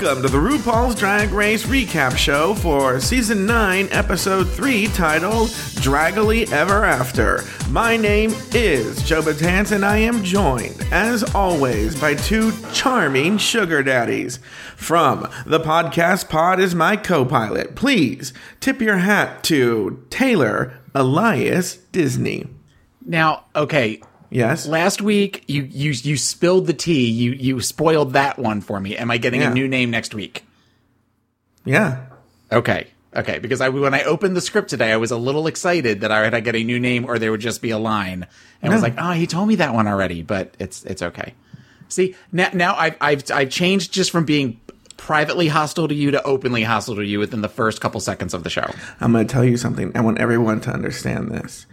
Welcome to the RuPaul's Drag Race recap show for season 9, episode 3, titled Draggily Ever After. My name is Joe Batance, and I am joined, as always, by two charming sugar daddies. From the podcast pod is my co pilot. Please tip your hat to Taylor Elias Disney. Now, okay, Yes? last week you you you spilled the tea. You you spoiled that one for me. Am I getting Yeah. a new name next week? Yeah. Okay. Okay, because I when I opened the script today, I was a little excited that I had to get a new name or there would just be a line. And I was like, "Oh, he told me that one already, but it's it's okay." See, now now I've I've I've changed just from being privately hostile to you to openly hostile to you within the first couple seconds of the show. I'm going to tell you something. I want everyone to understand this.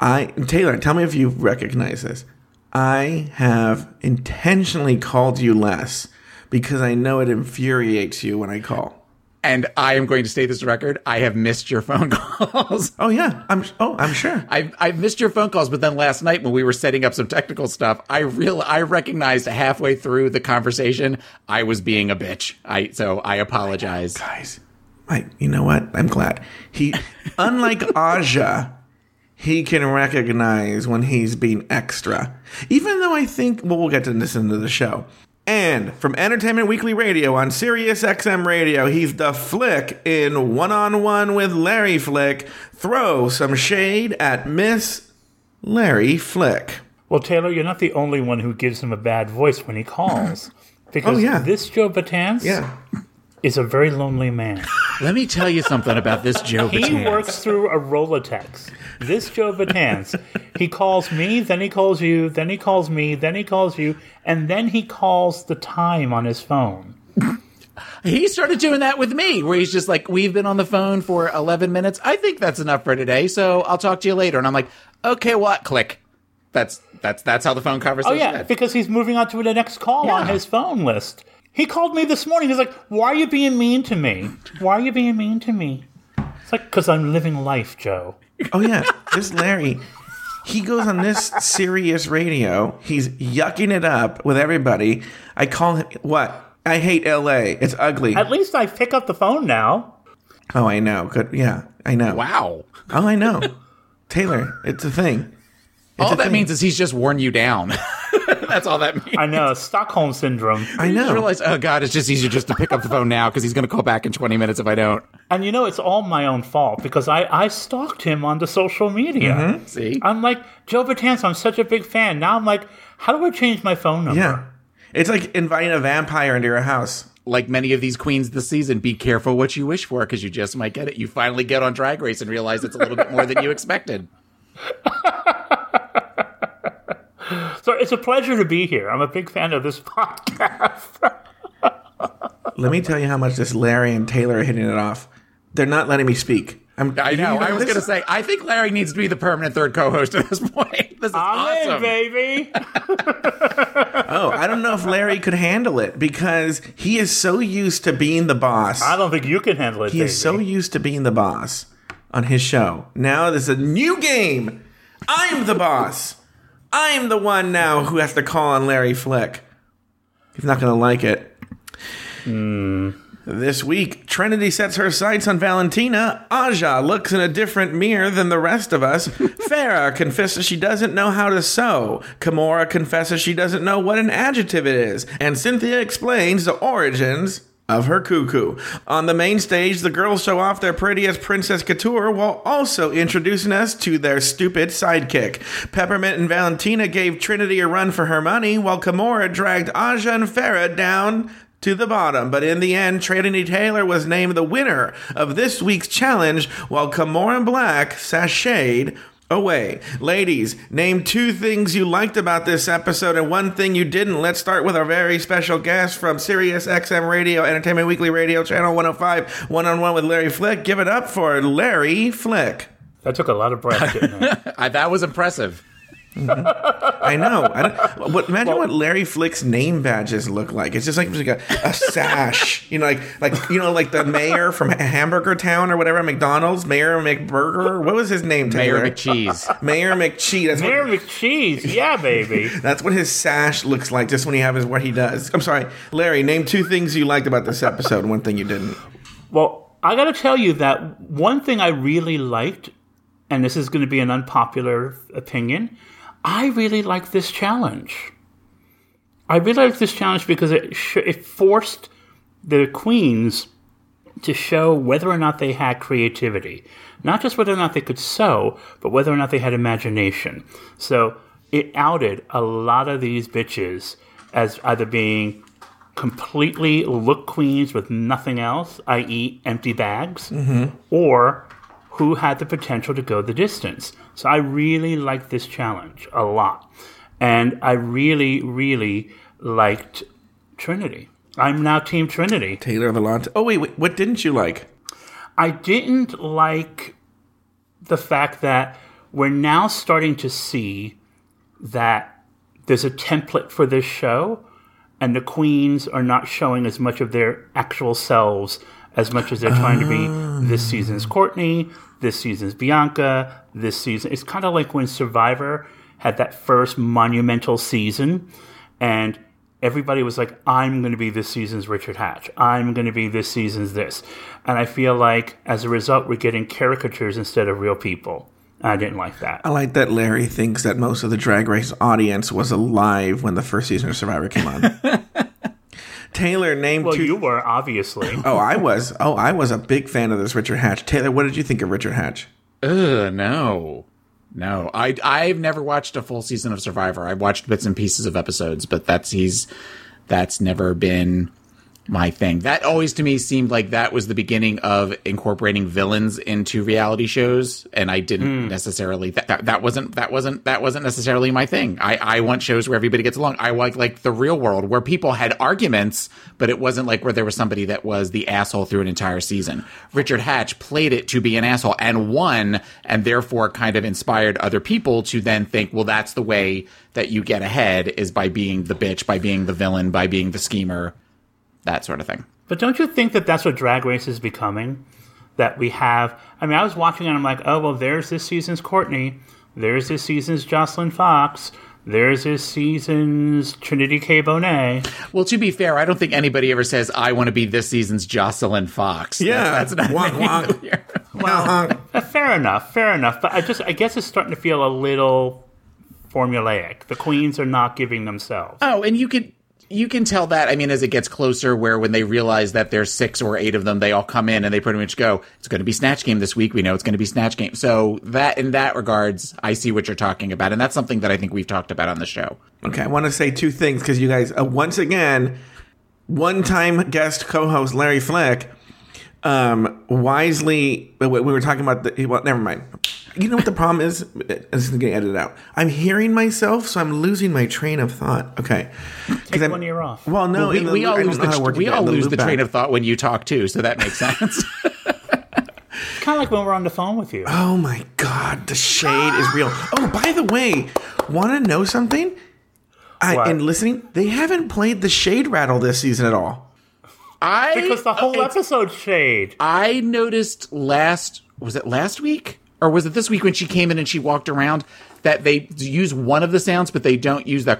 I Taylor, tell me if you recognize this. I have intentionally called you less because I know it infuriates you when I call. And I am going to state this record. I have missed your phone calls. Oh yeah, I'm oh I'm sure. I I missed your phone calls, but then last night when we were setting up some technical stuff, I real I recognized halfway through the conversation I was being a bitch. I so I apologize. Guys, Mike, you know what? I'm glad he, unlike Aja, he can recognize when he's being extra. Even though I think well, we'll get to this into the show. And from Entertainment Weekly Radio on Sirius XM Radio, he's the Flick in One on One with Larry Flick. Throw some shade at Miss Larry Flick. Well, Taylor, you're not the only one who gives him a bad voice when he calls. Oh, because Oh, yeah. this Joe Batance Yeah. Is a very lonely man. Let me tell you something about this Joe Vatan. He works through a Rolodex. This Joe Batance, he calls me, then he calls you, then he calls me, then he calls you, and then he calls the time on his phone. He started doing that with me, where he's just like, "We've been on the phone for 11 minutes. I think that's enough for today. So I'll talk to you later." And I'm like, "Okay, what?" Click. That's that's that's how the phone conversation. Oh yeah, because he's moving on to the next call on his phone list. He called me this morning. He's like, "Why are you being mean to me? Why are you being mean to me?" It's like, "Cause I'm living life, Joe." Oh yeah, this Larry. He goes on this serious radio. He's yucking it up with everybody. I call him what? I hate L.A. It's ugly. At least I pick up the phone now. Oh, I know. Good. Yeah, I know. Wow. Oh, I know. Taylor, it's a thing. all a that thing. means is he's just worn you down. that's all that means. I know Stockholm syndrome. I I know. realize, oh god, it's just easier just to pick up the phone now because he's going to call back in 20 minutes if I don't. And you know, it's all my own fault because I, I stalked him on the social media. Mm-hmm. See, I'm like, Joe Batance, I'm such a big fan. Now I'm like, how do I change my phone number? Yeah. It's like inviting a vampire into your house. like many of these queens this season, be careful what you wish for because you just might get it. You finally get on Drag Race and realize it's a little bit more than you expected. So it's a pleasure to be here. I'm a big fan of this podcast. Let me tell you how much this Larry and Taylor are hitting it off. They're not letting me speak. I'm, I know. you I was going to say, I think Larry needs to be the permanent third co-host at this point. This is I'm in, baby. Oh, I don't know if Larry could handle it because he is so used to being the boss. I don't think you can handle it, He baby. is so used to being the boss on his show. Now there's a new game. I'm the boss. I'm the one now who has to call on Larry Flick. He's not going to like it. Hmm. This week, Trinity sets her sights on Valentina. Aja looks in a different mirror than the rest of us. Farrah confesses she doesn't know how to sew. Kimora confesses she doesn't know what an adjective it is. And Cynthia explains the origins of her cuckoo. On the main stage, the girls show off their prettiest Princess Couture while also introducing us to their stupid sidekick. Peppermint and Valentina gave Trinity a run for her money, while Kimora dragged Aja and Farrah down to the bottom. But in the end, Trinity Taylor was named the winner of this week's challenge, while Kimora Blac sashayed away. Ladies, name two things you liked about this episode and one thing you didn't. Let's start with our very special guest from Sirius XM Radio, Entertainment Weekly Radio, Channel 105, one oh on one with Larry Flick. Give it up for Larry Flick. That took a lot of breath. I, that was impressive. I know. I don't, what, imagine what Larry Flick's name badges look like. It's just like, like a, a sash, you know, like like you know, like the mayor from Hamburger Town or whatever, McDonald's, Mayor McBurger. What was his name? Mayor Taylor? McCheese. Mayor McCheese. That's Mayor what, McCheese, yeah, baby. that's what his sash looks like. Just when he has his what he does. I'm sorry, Larry. Name two things you liked about this episode. One thing you didn't. Well, I got to tell you that one thing I really liked, and this is going to be an unpopular opinion, I really like this challenge. I really like this challenge because it sh- it forced the queens to show whether or not they had creativity, not just whether or not they could sew, but whether or not they had imagination. So it outed a lot of these bitches as either being completely look queens with nothing else, i.e., empty bags, mm-hmm. or who had the potential to go the distance. So I really liked this challenge a lot. And I really, really liked Trinity. I'm now Team Trinity. Taylor Valente. Oh wait, wait, what didn't you like? I didn't like the fact that we're now starting to see that there's a template for this show, and the queens are not showing as much of their actual selves as much as they're trying to be. This ah. season's Courtney, this season's Bianca, this season. It's kind of like when Survivor had that first monumental season, and everybody was like, I'm going to be this season's Richard Hatch. I'm going to be this season's this. And I feel like as a result, we're getting caricatures instead of real people. I didn't like that. I like that Larry thinks that most of the Drag Race audience was alive when the first season of Survivor came on. Taylor, named. Well, two. you were, obviously. oh, I was. Oh, I was a big fan of this Richard Hatch. Taylor, what did you think of Richard Hatch? Ugh, no. No. I I've never watched a full season of Survivor. I've watched bits and pieces of episodes, but that's he's that's never been my thing. That always to me seemed like that was the beginning of incorporating villains into reality shows, and I didn't hmm. necessarily that, that that wasn't that wasn't that wasn't necessarily my thing. I I want shows where everybody gets along. I like like the real world where people had arguments, but it wasn't like where there was somebody that was the asshole through an entire season. Richard Hatch played it to be an asshole and won, and therefore kind of inspired other people to then think, well, that's the way that you get ahead is by being the bitch, by being the villain, by being the schemer that sort of thing. But don't you think that that's what Drag Race is becoming? That we have. I mean, I was watching and I'm like, oh, well, there's this season's Courtney. There's this season's Joslyn Fox. There's this season's Trinity K. Bonet. Well, to be fair, I don't think anybody ever says I want to be this season's Joslyn Fox. Yeah, that's, that's not wonk, wonk. here. Uh-huh. Uh, fair enough, fair enough. But I just, I guess it's starting to feel a little formulaic. The queens are not giving themselves. Oh, and you could you can tell that. I mean, as it gets closer, where when they realize that there's six or eight of them, they all come in and they pretty much go, "It's going to be Snatch Game this week. We know it's going to be Snatch Game." So that, in that regards, I see what you're talking about, and that's something that I think we've talked about on the show. Okay, I want to say two things because you guys, uh, once again, one time guest co host Larry Flick um, wisely, we we were talking about the, well, never mind. You know what the problem is? This is getting edited out. I'm hearing myself, so I'm losing my train of thought. Okay. Take I'm- one year off. Well, no, we, the- we all lose know how to the work we all in lose the train back. of thought when you talk too, so that makes sense. Kind of like when we're on the phone with you. Oh my god, the shade is real. Oh, by the way, want to know something? I, What? and listening, they haven't played the shade rattle this season at all. I Because the whole episode shade. I noticed last was it last week or was it this week when she came in and she walked around that they use one of the sounds but they don't use the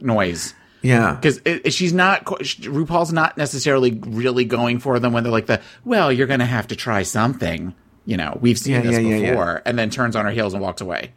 noise Yeah. because she's not RuPaul's not necessarily really going for them when they're like the well you're gonna have to try something you know we've seen Yeah, this yeah, yeah, yeah. before and then turns on her heels and walks away.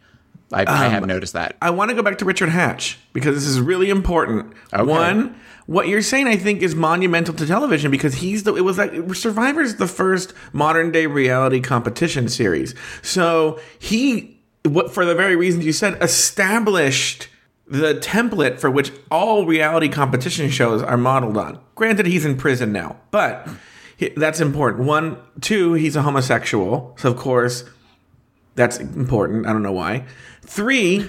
I, I have um, noticed that. I want to go back to Richard Hatch because this is really important. Okay. One, what you're saying, I think, is monumental to television because he's the. It was like Survivor's the first modern day reality competition series. So he, what for the very reasons you said, established the template for which all reality competition shows are modeled on. Granted, he's in prison now, but he- that's important. One, two, he's a homosexual, so of course. That's important. I don't know why. Three,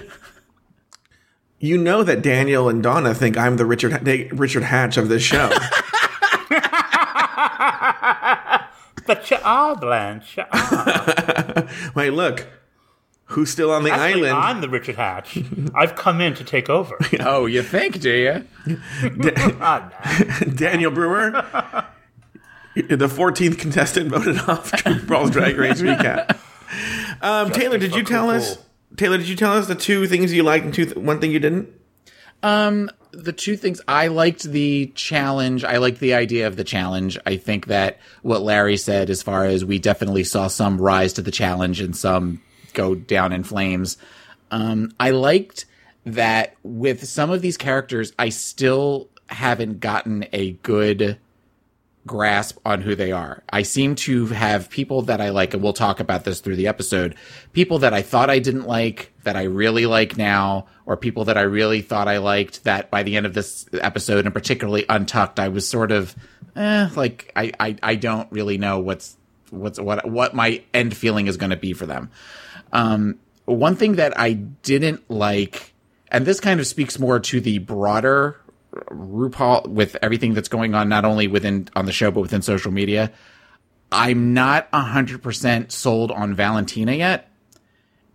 you know that Daniel and Donna think I'm the Richard Richard Hatch of this show. But you are, Blanche. You are. Wait, look, who's still on the Actually, island. I'm the Richard Hatch. I've come in to take over. Oh, you think, do you? Nah. Daniel Brewer, the 14th contestant voted off RuPaul's Drag Race recap. Um, Taylor, did you fucking tell us? Taylor, did you tell us the two things you liked and two th- one thing you didn't? Um, the two things I liked the challenge. I liked the idea of the challenge. I think that what Larry said, as far as we definitely saw some rise to the challenge and some go down in flames. Um, I liked that with some of these characters, I still haven't gotten a good grasp on who they are. I seem to have people that I like, and we'll talk about this through the episode. People that I thought I didn't like, that I really like now, or people that I really thought I liked that by the end of this episode, and particularly Untucked, I was sort of, eh, like I, I, I don't really know what's, what's, what, what my end feeling is going to be for them. Um, one thing that I didn't like, and this kind of speaks more to the broader RuPaul with everything that's going on, not only within on the show but within social media. I'm not hundred percent sold on Valentina yet,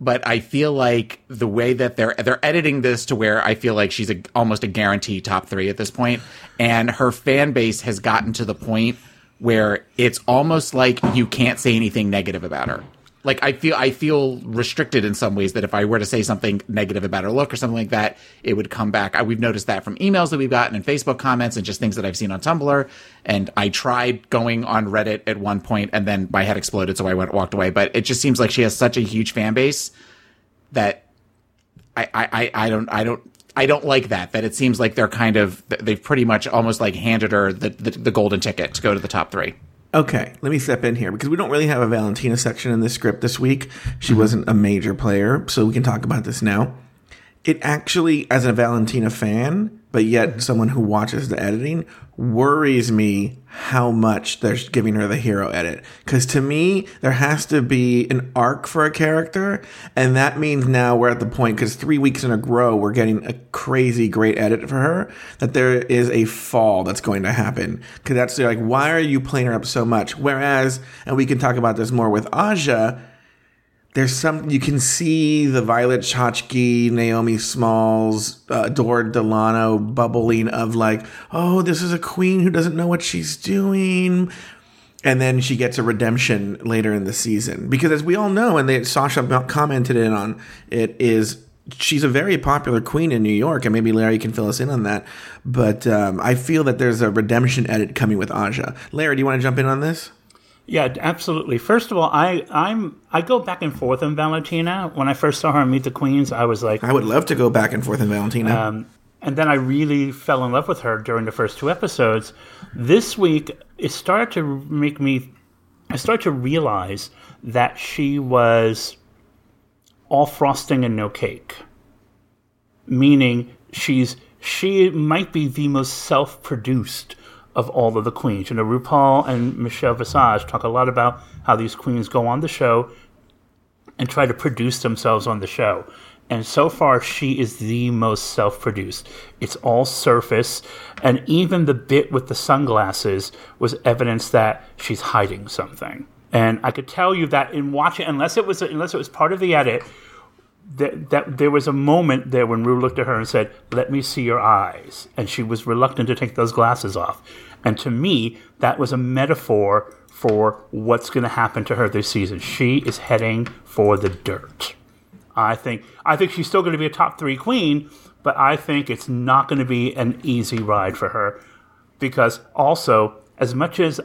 but I feel like the way that they're they're editing this to where I feel like she's a, almost a guarantee top three at this point, and her fan base has gotten to the point where it's almost like you can't say anything negative about her. Like I feel I feel restricted in some ways that if I were to say something negative about her look or something like that, it would come back. I, we've noticed that from emails that we've gotten and Facebook comments and just things that I've seen on Tumblr. And I tried going on Reddit at one point and then my head exploded, so I went walked away. But it just seems like she has such a huge fan base that I I, I, don't I don't I don't like that. That it seems like they're kind of they've pretty much almost like handed her the, the, the golden ticket to go to the top three. Okay, let me step in here because we don't really have a Valentina section in this script this week. She mm-hmm. wasn't a major player, so we can talk about this now. It actually, as a Valentina fan, but yet someone who watches the editing, worries me how much they're giving her the hero edit. Because to me, there has to be an arc for a character, and that means now we're at the point, because three weeks in a row, we're getting a crazy great edit for her, that there is a fall that's going to happen. Because that's like, why are you playing her up so much? Whereas, and we can talk about this more with Aja, there's some you can see the Violet Chachki, Naomi Smalls, uh, Delano bubbling of like, oh, this is a queen who doesn't know what she's doing. And then she gets a redemption later in the season because, as we all know, and they, Sasha commented in on it, is she's a very popular queen in New York, and maybe Larry can fill us in on that. But um, I feel that there's a redemption edit coming with Aja. Larry, do you want to jump in on this? Yeah, absolutely. First of all, I I'm I go back and forth on Valentina. When I first saw her on Meet the Queens, I was like, I would love to go back and forth in Valentina. um, and then I really fell in love with her during the first two episodes. This week, it started to make me. I started to realize that she was all frosting and no cake, meaning she's she might be the most self-produced of all of the queens. You know, RuPaul and Michelle Visage talk a lot about how these queens go on the show and try to produce themselves on the show. And so far, she is the most self produced. It's all surface. And even the bit with the sunglasses was evidence that she's hiding something. And I could tell you that in watching, unless it was unless it was part of the edit, that, that there was a moment there when Rue looked at her and said, "Let me see your eyes," and she was reluctant to take those glasses off. And to me, that was a metaphor for what's going to happen to her this season. She is heading for the dirt. I think I think she's still going to be a top three queen, but I think it's not going to be an easy ride for her because also as much as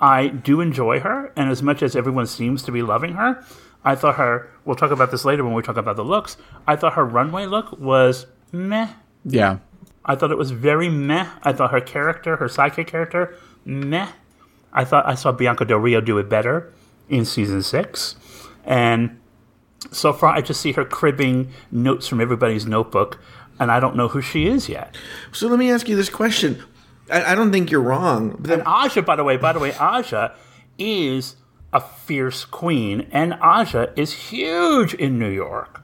I do enjoy her, and as much as everyone seems to be loving her, I thought her. We'll talk about this later when we talk about the looks. I thought her runway look was meh. Yeah. I thought it was very meh. I thought her character, her sidekick character, meh. I thought I saw Bianca Del Rio do it better in season six, and so far I just see her cribbing notes from everybody's notebook, and I don't know who she is yet. So let me ask you this question. I, I don't think you're wrong. But And Aja, by the way, by the way, Aja is a fierce queen, and Aja is huge in New York.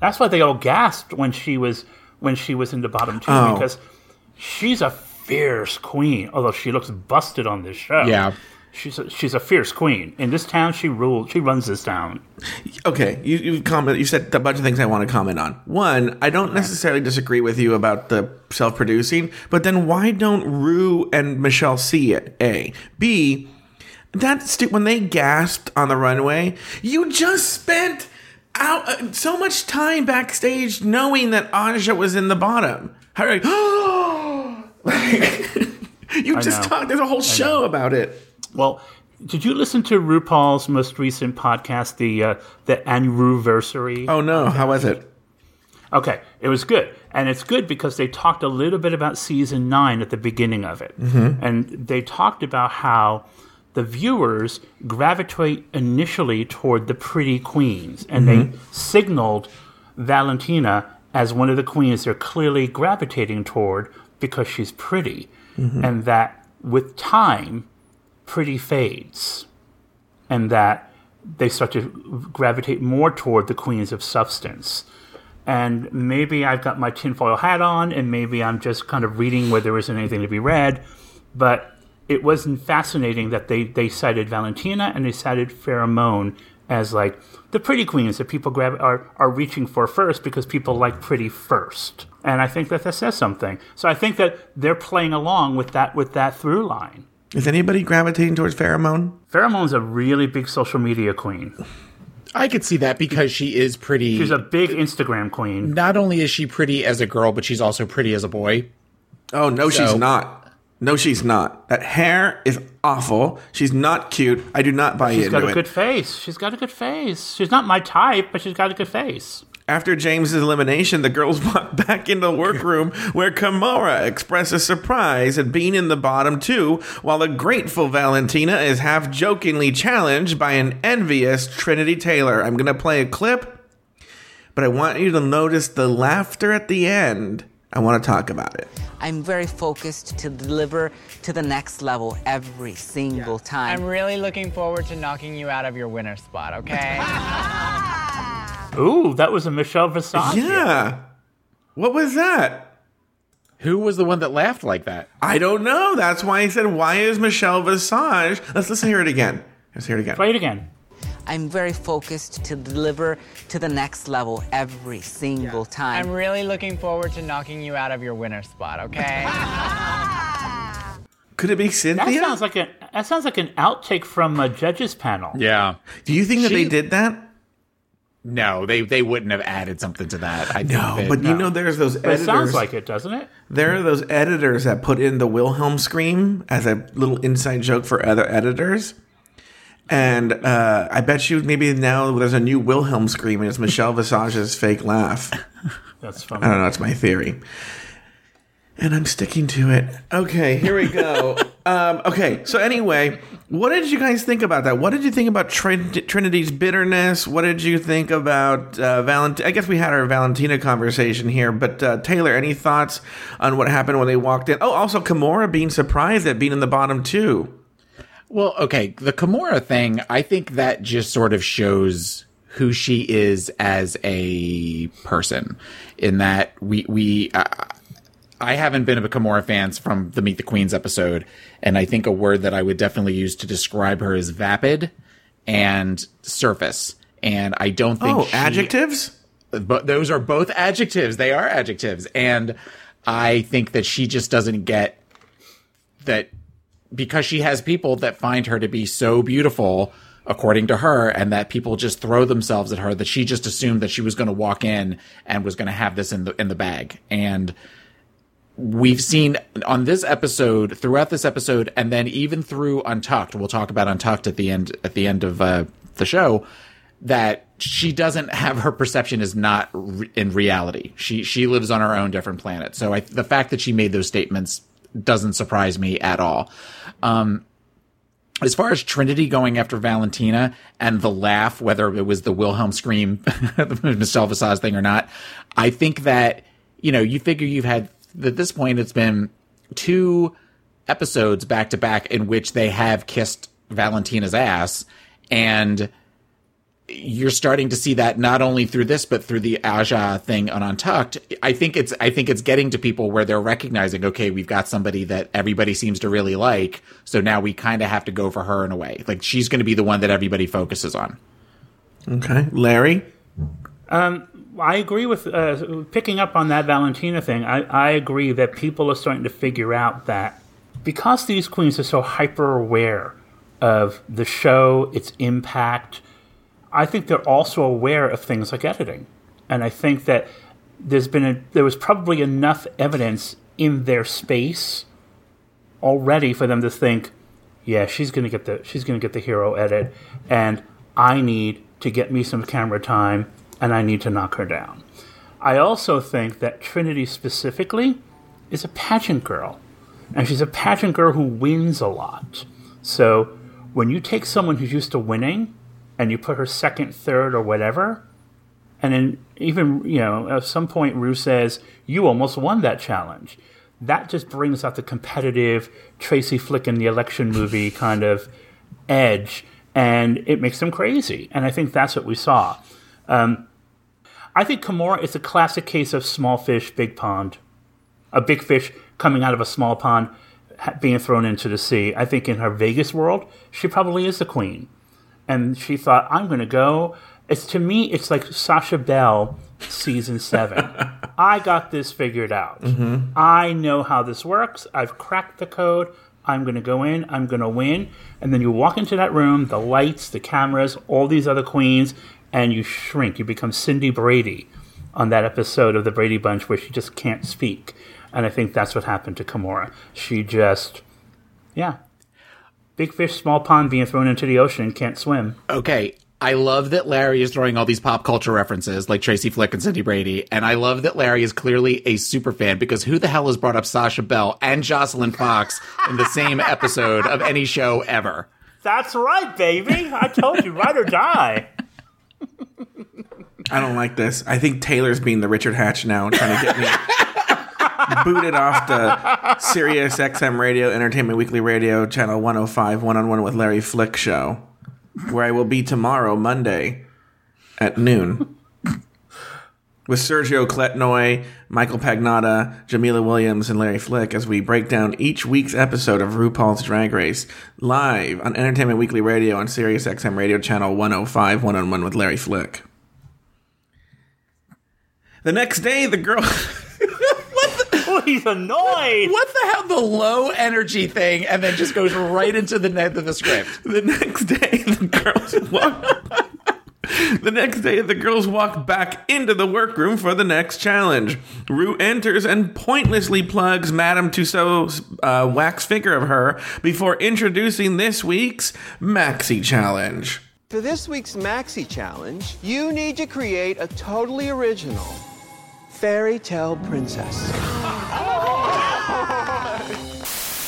That's why they all gasped when she was when she was in the bottom two Oh. because she's a fierce queen. Although she looks busted on this show. Yeah. She's a, she's a fierce queen. In this town, she rules. She runs this town. Okay, you you comment. You said a bunch of things I want to comment on. One, I don't necessarily disagree with you about the self-producing, but then why don't Rue and Michelle see it? A, B. That stu- when they gasped on the runway, you just spent out uh, so much time backstage knowing that Aja was in the bottom. How are you? like, you just know. talked. There's a whole show about it. Well, did you listen to RuPaul's most recent podcast, the uh, the Anniversary? Oh no, how was it? Okay, it was good. And it's good because they talked a little bit about season nine at the beginning of it. And they talked about how the viewers gravitate initially toward the pretty queens. And they mm-hmm. signaled Valentina as one of the queens they're clearly gravitating toward because she's pretty. Mm-hmm. And that with time, pretty fades. And that they start to gravitate more toward the queens of substance and maybe I've got my tinfoil hat on, and maybe I'm just kind of reading where there isn't anything to be read. But it was fascinating that they, they cited Valentina and they cited Farrah Moan as like the pretty queens that people grab are, are reaching for first because people like pretty first. And I think that that says something. So I think that they're playing along with that with that through line. Is anybody gravitating towards Farrah Moan? Pheromone's a really big social media queen. I could see that because she is pretty. She's a big Instagram queen. not only is she pretty as a girl, but she's also pretty as a boy. Oh no, she's not. No, she's not. That hair is awful. She's not cute. I do not buy She's into it. She's got a good face. She's got a good face. She's not my type, but she's got a good face. After Jaymes's elimination, the girls walk back into the workroom where Kimora expresses surprise at being in the bottom two, while the grateful Valentina is half jokingly challenged by an envious Trinity Taylor. I'm going to play a clip, but I want you to notice the laughter at the end. I want to talk about it. I'm very focused to deliver to the next level every single time. I'm really looking forward to knocking you out of your winner spot, okay? Ooh, that was a Michelle Visage. Yeah. What was that? Who was the one that laughed like that? I don't know. That's why I said, why is Michelle Visage? Let's let's hear it again. Let's hear it again. Play it again. I'm very focused to deliver to the next level every single time. I'm really looking forward to knocking you out of your winner spot, okay? Could it be Cynthia? That sounds like a that sounds like an outtake from a judges panel. Yeah. Do you think that She- they did that? No, they they wouldn't have added something to that. I think No, that- but you know, there's those But it sounds like it, doesn't it? there are those editors that put in the Wilhelm scream as a little inside joke for other editors. And uh, I bet you maybe now there's a new Wilhelm scream and it's Michelle Visage's fake laugh. That's funny. I don't know. That's my theory. And I'm sticking to it. Okay, here we go. um, okay, so anyway, what did you guys think about that? What did you think about Trin- Trinity's bitterness? What did you think about uh, Valentina? I guess we had our Valentina conversation here, but uh, Taylor, any thoughts on what happened when they walked in? Oh, also Kimora being surprised at being in the bottom two. Well, okay, the Kimora thing, I think that just sort of shows who she is as a person. In that we we uh, I haven't been a Kimora fan from the Meet the Queens episode, and I think a word that I would definitely use to describe her is vapid and surface. And I don't think Oh, she- adjectives? but those are both adjectives. They are adjectives. And I think that she just doesn't get that because she has people that find her to be so beautiful, according to her, and that people just throw themselves at her that she just assumed that she was going to walk in and was going to have this in the, in the bag. And we've seen on this episode, throughout this episode, and then even through Untucked, we'll talk about Untucked at the end, at the end of uh, the show, that she doesn't have her perception is not re- in reality. She she lives on her own different planet. So I, the fact that she made those statements doesn't surprise me at all. Um, as far as Trinity going after Valentina and the laugh, whether it was the Wilhelm scream, the Michelle Visage thing or not, I think that you know you figure you've had at this point it's been two episodes back to back in which they have kissed Valentina's ass and you're starting to see that not only through this but through the Aja thing on Untucked. I think it's I think it's getting to people where they're recognizing, okay, we've got somebody that everybody seems to really like, so now we kind of have to go for her in a way. Like she's going to be the one that everybody focuses on. Okay, Larry. I agree with uh, picking up on that Valentina thing. I, I agree that people are starting to figure out that because these queens are so hyper aware of the show, its impact, I think they're also aware of things like editing. And I think that there's been a, there was probably enough evidence in their space already for them to think, yeah, she's gonna get the she's gonna get the hero edit, and I need to get me some camera time, and I need to knock her down. I also think that Trinity specifically is a pageant girl, and she's a pageant girl who wins a lot. So when you take someone who's used to winning, and you put her second, third, or whatever, and then even, you know, at some point Rue says, You almost won that challenge. That just brings out the competitive Tracy Flick in the election movie kind of edge and it makes them crazy. And I think that's what we saw. Um, I think Kimora is a classic case of small fish, big pond. A big fish coming out of a small pond being thrown into the sea. I think in her Vegas world, she probably is the queen and she thought, "I'm going to go." It's to me, it's like Sasha Belle season seven. I got this figured out. Mm-hmm. I know how this works. I've cracked the code. I'm going to go in. I'm going to win. And then you walk into that room, the lights, the cameras, all these other queens, and you shrink. You become Cindy Brady on that episode of the Brady Bunch where she just can't speak. And I think that's what happened to Kimora. She just, yeah, big fish, small pond, being thrown into the ocean, can't swim. Okay. I love that Larry is throwing all these pop culture references like Tracy Flick and Cindy Brady. And I love that Larry is clearly a super fan because who the hell has brought up Sasha Belle and Joslyn Fox in the same episode of any show ever? That's right, baby. I told you, ride or die. I don't like this. I think Taylor's being the Richard Hatch now, trying to get me booted off the Sirius XM Radio Entertainment Weekly Radio Channel 105 One oh on One with Larry Flick show, where I will be tomorrow, Monday, at noon. With Sergio Kletnoy, Michael Pagnotta, Jamila Williams, and Larry Flick as we break down each week's episode of RuPaul's Drag Race live on Entertainment Weekly Radio on Sirius XM Radio Channel 105 One oh on One with Larry Flick. The next day, the girl. He's annoyed. What the hell? The low energy thing and then just goes right into the net of the script. the next day, the girls walk. The next day, the girls walk back into the workroom for the next challenge. Rue enters and pointlessly plugs Madame Tussauds' uh, wax figure of her before introducing this week's Maxi Challenge. For this week's Maxi Challenge, you need to create a totally original fairy tale princess.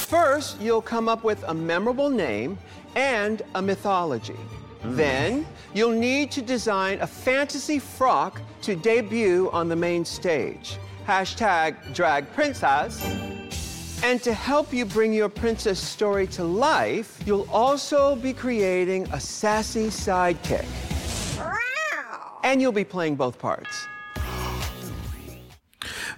First, you'll come up with a memorable name and a mythology. Then, you'll need to design a fantasy frock to debut on the main stage. Hashtag drag princess. And to help you bring your princess story to life, you'll also be creating a sassy sidekick. And you'll be playing both parts.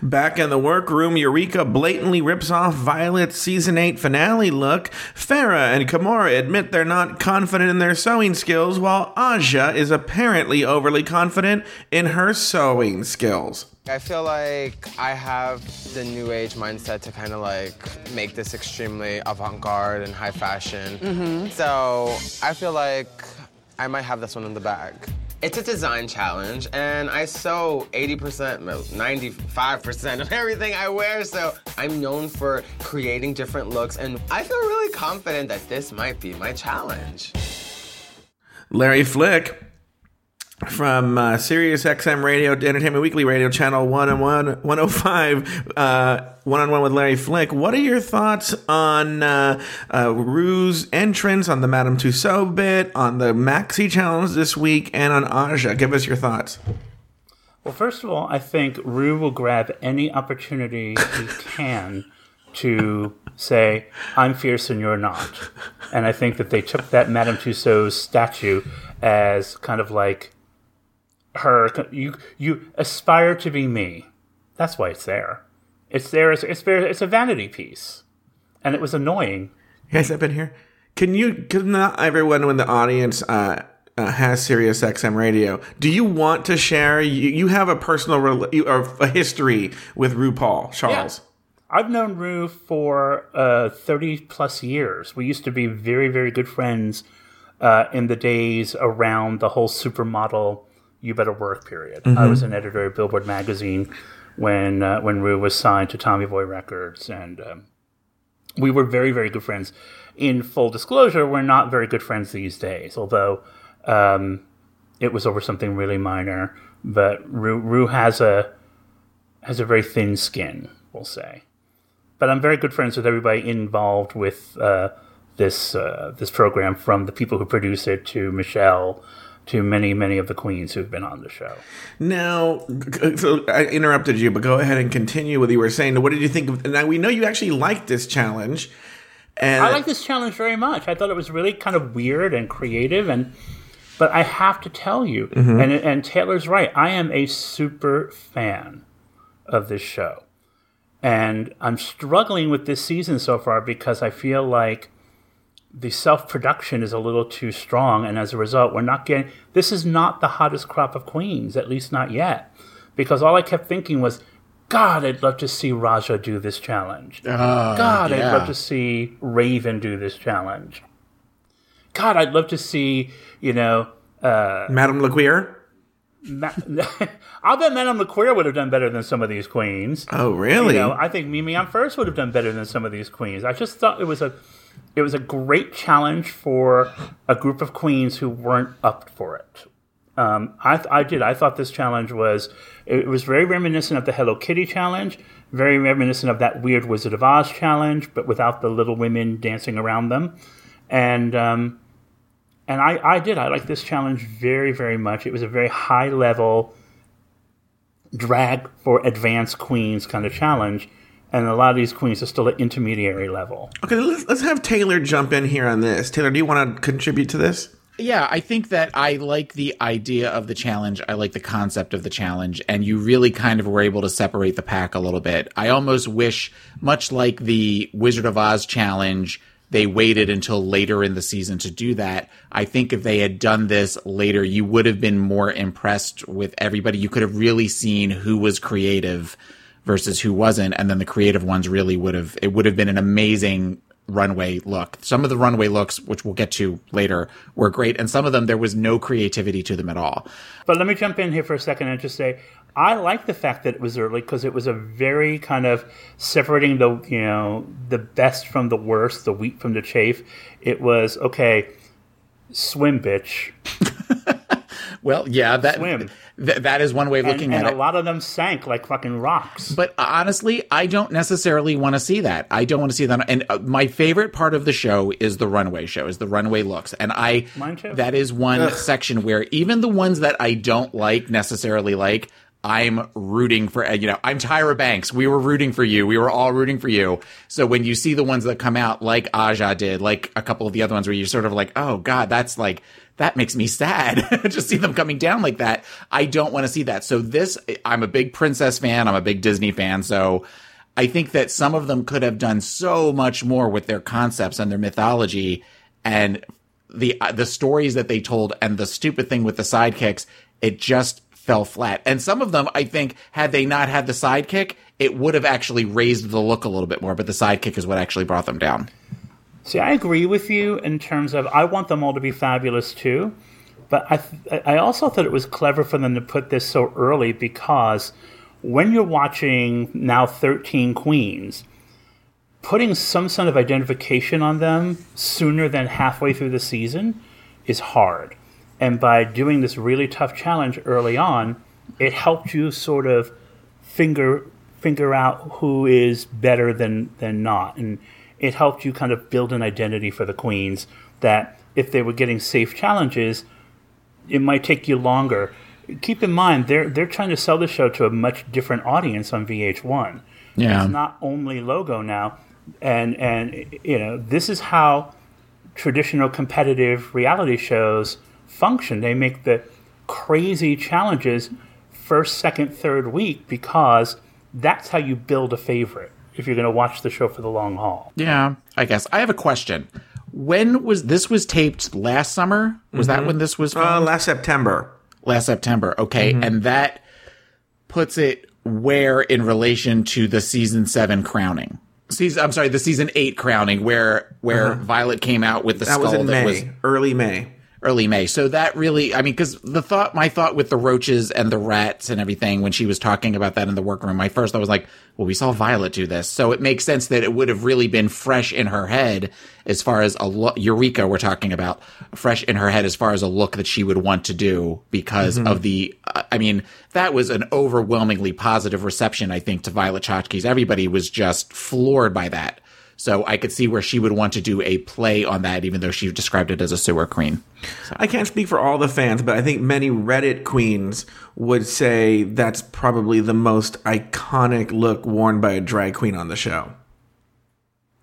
Back in the workroom, Eureka blatantly rips off Violet's season 8 finale look. Farrah and Kimora admit they're not confident in their sewing skills, while Aja is apparently overly confident in her sewing skills. I feel like I have the new age mindset to kind of like make this extremely avant garde and high fashion. Mm-hmm. So I feel like I might have this one in the bag. It's a design challenge, and I sew 80%, 95% of everything I wear, so I'm known for creating different looks, and I feel really confident that this might be my challenge. Larry Flick from uh, Sirius XM Radio, Entertainment Weekly Radio, Channel 101, 105, uh, One on One with Larry Flick. What are your thoughts on uh, uh, Rue's entrance, on the Madame Tussauds bit, on the Maxi Challenge this week, and on Aja? Give us your thoughts. Well, first of all, I think Rue will grab any opportunity he can to say, I'm fierce and you're not. And I think that they took that Madame Tussauds statue as kind of like her, you, you aspire to be me. That's why it's there. It's there, it's, it's, very, it's a vanity piece. And it was annoying. You guys up in here? Can you, can not everyone in the audience, uh, uh, has Sirius XM radio. Do you want to share? You, you have a personal rel- you- or a history with RuPaul, Charles. I've known Rue for uh, 30 plus years. We used to be very, very good friends uh, in the days around the whole supermodel You Better Work period. I was an editor at Billboard magazine when uh, when Rue was signed to Tommy Boy Records, and um, we were very, very good friends. In full disclosure, we're not very good friends these days, although um, it was over something really minor. But Rue, Rue has a has a very thin skin, we'll say. But I'm very good friends with everybody involved with uh, this uh, this program, from the people who produce it to Michelle, to many many of the queens who've been on the show. Now, so I interrupted you, but go ahead and continue what you were saying. What did you think of? Now we know you actually liked this challenge, and I like this challenge very much. I thought it was really kind of weird and creative, and but I have to tell you, mm-hmm. and and Taylor's right. I am a super fan of this show, and I'm struggling with this season so far because I feel like the self production is a little too strong, and as a result, we're not getting. This is not the hottest crop of queens, at least not yet, because all I kept thinking was. God, I'd love to see Raja do this challenge. Ah, God, I'd love to see Raven do this challenge. God, I'd love to see, you know, uh, Madame LaQueer. Ma- I'll bet Madame LaQueer would have done better than some of these queens. Oh, really? You know, I think Mimi Imfurst would have done better than some of these queens. I just thought it was a, it was a great challenge for a group of queens who weren't up for it. Um, I, I did. I thought this challenge was it was very reminiscent of the Hello Kitty challenge, very reminiscent of that weird Wizard of Oz challenge, but without the little women dancing around them. And um, and I, I did. I liked this challenge very, very much. It was a very high level drag for advanced queens kind of challenge. And a lot of these queens are still at intermediary level. Okay, let's, let's have Taylor jump in here on this. Taylor, do you want to contribute to this? Yeah, I think that I like the idea of the challenge. I like the concept of the challenge, and you really kind of were able to separate the pack a little bit. I almost wish, much like the Wizard of Oz challenge, they waited until later in the season to do that. I think if they had done this later, you would have been more impressed with everybody. You could have really seen who was creative versus who wasn't, and then the creative ones really would have. It would have been an amazing runway look. Some of the runway looks, which we'll get to later, were great, and some of them there was no creativity to them at all. But let me jump in here for a second and just say I like the fact that it was early because it was a very kind of separating the you know the best from the worst, the wheat from the chaff. It was okay, swim, bitch, Well, yeah, that Swim. th- that is one way of and, looking and at it. And a lot of them sank like fucking rocks. But honestly, I don't necessarily want to see that. I don't want to see that. And uh, my favorite part of the show is the runway show, is the runway looks. And I, Mine too. that is one section where even the ones that I don't like necessarily like, I'm rooting for, uh, you know, I'm Tyra Banks. We were rooting for you. We were all rooting for you. So when you see the ones that come out like Aja did, like a couple of the other ones where you're sort of like, oh God, that's like, that makes me sad. Just see them coming down like that. I don't want to see that. So this, I'm a big princess fan. I'm a big Disney fan. So I think that some of them could have done so much more with their concepts and their mythology and the uh, the stories that they told and the stupid thing with the sidekicks. It just fell flat. And some of them, I think, had they not had the sidekick, it would have actually raised the look a little bit more. But the sidekick is what actually brought them down. See, I agree with you in terms of I want them all to be fabulous too, but I th- I also thought it was clever for them to put this so early because when you're watching now 13 queens, putting some sort of identification on them sooner than halfway through the season is hard. And by doing this really tough challenge early on, it helped you sort of finger figure out who is better than than not and it helped you kind of build an identity for the queens that if they were getting safe challenges it might take you longer keep in mind they're they're trying to sell the show to a much different audience on VH1. Yeah. It's not only logo now, and and you know this is how traditional competitive reality shows function. They make the crazy challenges first, second, third week because that's how you build a favorite if you're going to watch the show for the long haul. Yeah, I guess. I have a question. When was this was taped last summer? Was that mm-hmm. when this was Uh, last September. last September. Okay, mm-hmm. and that puts it where in relation to the season seven crowning? Season, I'm sorry, the season eight crowning, where where uh-huh. Violet came out with the That skull was in that May, was early May. Early May. So that really, I mean, because the thought, my thought with the roaches and the rats and everything, when she was talking about that in the workroom, my first thought was like, well, we saw Violet do this. So it makes sense that it would have really been fresh in her head as far as a lo- Eureka we're talking about, fresh in her head as far as a look that she would want to do because of the, uh, I mean, that was an overwhelmingly positive reception, I think, to Violet Chachki's. Everybody was just floored by that. So I could see where she would want to do a play on that, even though she described it as a sewer queen. I can't speak for all the fans, but I think many Reddit queens would say that's probably the most iconic look worn by a drag queen on the show.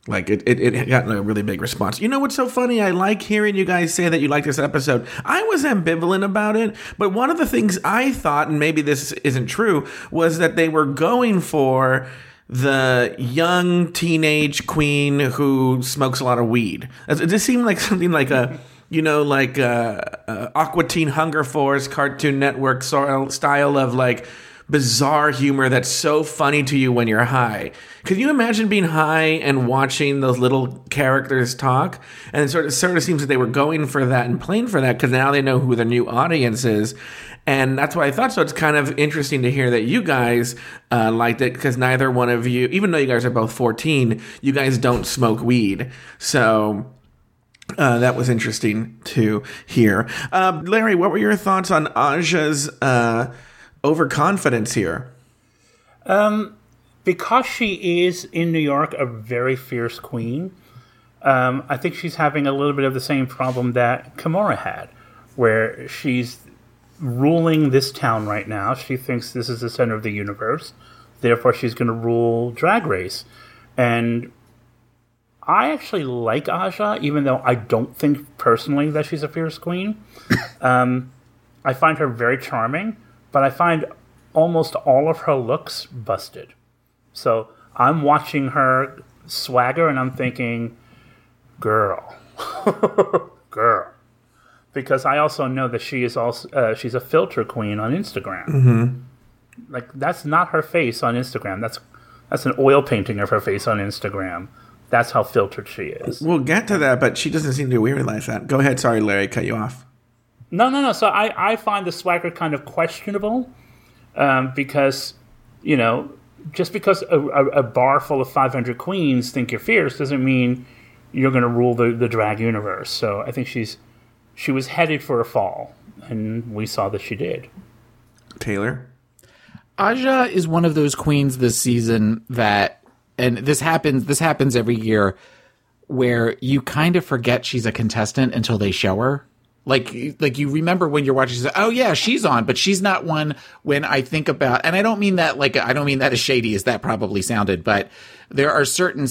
Like it, it, it got a really big response. You know what's so funny? I like hearing you guys say that you like this episode. I was ambivalent about it, but one of the things I thought, and maybe this isn't true, was that they were going for the young teenage queen who smokes a lot of weed. It just seemed like something like a, you know, like a, a Aqua Teen Hunger Force Cartoon Network style of like bizarre humor that's so funny to you when you're high. Could you imagine being high and watching those little characters talk? And it sort of sort of seems that they were going for that and playing for that because now they know who their new audience is. And that's what I thought. So it's kind of interesting to hear that you guys uh, liked it because neither one of you, even though you guys are both 14, you guys don't smoke weed. So uh, that was interesting to hear. Uh, Larry, what were your thoughts on Aja's uh, overconfidence here? because she is in New York a very fierce queen, um, I think she's having a little bit of the same problem that Kimora had, where she's ruling this town right now. She thinks this is the center of the universe, therefore she's going to rule Drag Race, and I actually like Aja, even though I don't think personally that she's a fierce queen. um, I find her very charming, but I find almost all of her looks busted. So I'm watching her swagger and I'm thinking, girl, girl. Because I also know that she is also uh, she's a filter queen on Instagram. Mm-hmm. Like that's not her face on Instagram. That's that's an oil painting of her face on Instagram. That's how filtered she is. We'll get to that, but she doesn't seem to realize that. Go ahead. Sorry, Larry, cut you off. No, no, no. So I, I find the swagger kind of questionable um, because, you know, just because a, a, a bar full of 500 queens think you're fierce doesn't mean you're going to rule the, the drag universe. So I think she's she was headed for a fall, and we saw that she did. Taylor? Aja is one of those queens this season that, and this happens. This happens every year, where you kind of forget she's a contestant until they show her. Like, like you remember when you're watching, you say, oh yeah, she's on, but she's not one. When I think about, and I don't mean that like I don't mean that as shady as that probably sounded, but there are certain,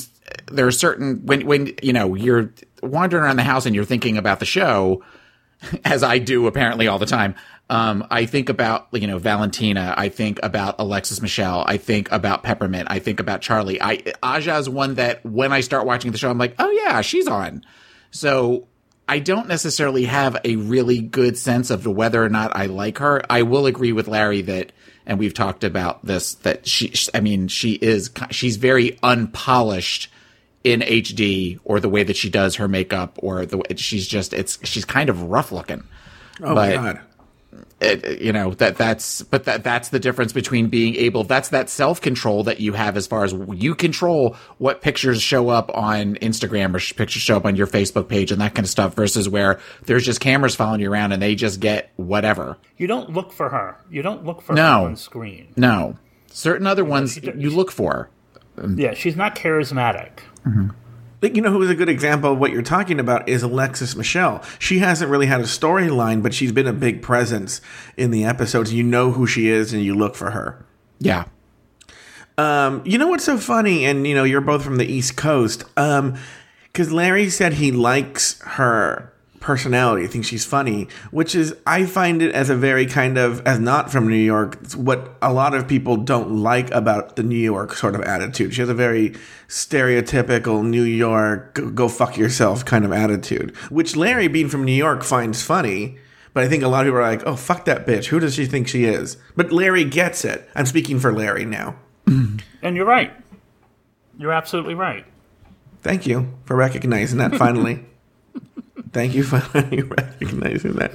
there are certain when when you know you're wandering around the house and you're thinking about the show, as I do apparently all the time. Um, I think about, you know, Valentina. I think about Alexis Michelle. I think about Peppermint. I think about Charlie. I, Aja is one that when I start watching the show, I'm like, oh yeah, she's on. So I don't necessarily have a really good sense of whether or not I like her. I will agree with Larry that, and we've talked about this, that she, I mean, she is, she's very unpolished in HD or the way that she does her makeup or the way she's just, it's, she's kind of rough looking. Oh, But- God. It, you know that that's but that that's the difference between being able that's that self control that you have as far as you control what pictures show up on Instagram or sh- pictures show up on your Facebook page and that kind of stuff versus where there's just cameras following you around and they just get whatever. You don't look for her. You don't look for No. her on screen. No, certain other ones you look for. Yeah, she's not charismatic. Mm-hmm. You know who is a good example of what you're talking about is Alexis Michelle. She hasn't really had a storyline, but she's been a big presence in the episodes. You know who she is, and you look for her. Yeah. Um, you know what's so funny, and you know you're both from the East Coast. Um, because Larry said he likes her personality, thinks she's funny, which is I find it as a very kind of as not from New York, it's what a lot of people don't like about the New York sort of attitude. She has a very stereotypical New York go fuck yourself kind of attitude, which Larry being from New York finds funny. But I think a lot of people are like, "Oh, fuck that bitch. Who does she think she is?" But Larry gets it. I'm speaking for Larry now. And you're right. You're absolutely right. Thank you for recognizing that finally. Thank you for recognizing that.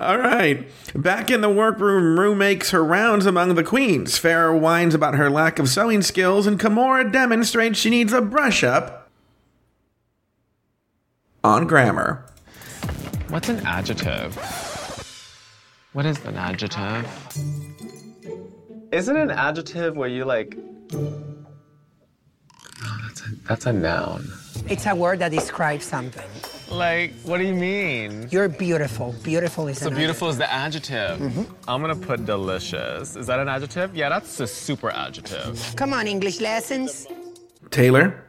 All right. Back in the workroom, Rue makes her rounds among the queens. Farrah whines about her lack of sewing skills, and Kimora demonstrates she needs a brush up on grammar. What's an adjective? What is an adjective? Isn't an adjective where you like. Oh, that's a, that's a noun. It's a word that describes something. Like, what do you mean? You're beautiful. Beautiful is So an beautiful is the adjective. Mm-hmm. I'm gonna put delicious. Is that an adjective? Yeah, that's a super adjective. adjective. Come on, English lessons. Taylor?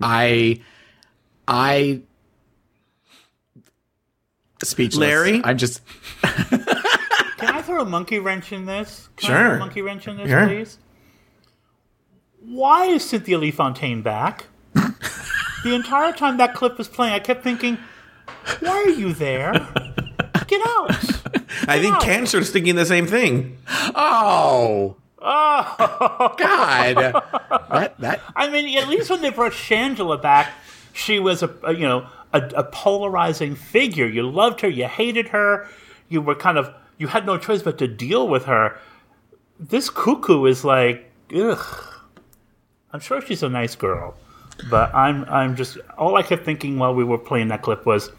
I, I, speechless. Larry? I'm just. Can I throw a monkey wrench in this? Can I throw Sure. a monkey wrench in this, Sure. please? Why is Cynthia Lee Fontaine back? the entire time that clip was playing, I kept thinking, why are you there? Get out! I think out. Cancer's thinking the same thing. Oh. Oh. God. That that I mean, at least when they brought Shangela back, she was a, a you know a, a polarizing figure. You loved her, you hated her, you were kind of you had no choice but to deal with her. This cuckoo is like, ugh. I'm sure she's a nice girl, but I'm I'm just all I kept thinking while we were playing that clip was,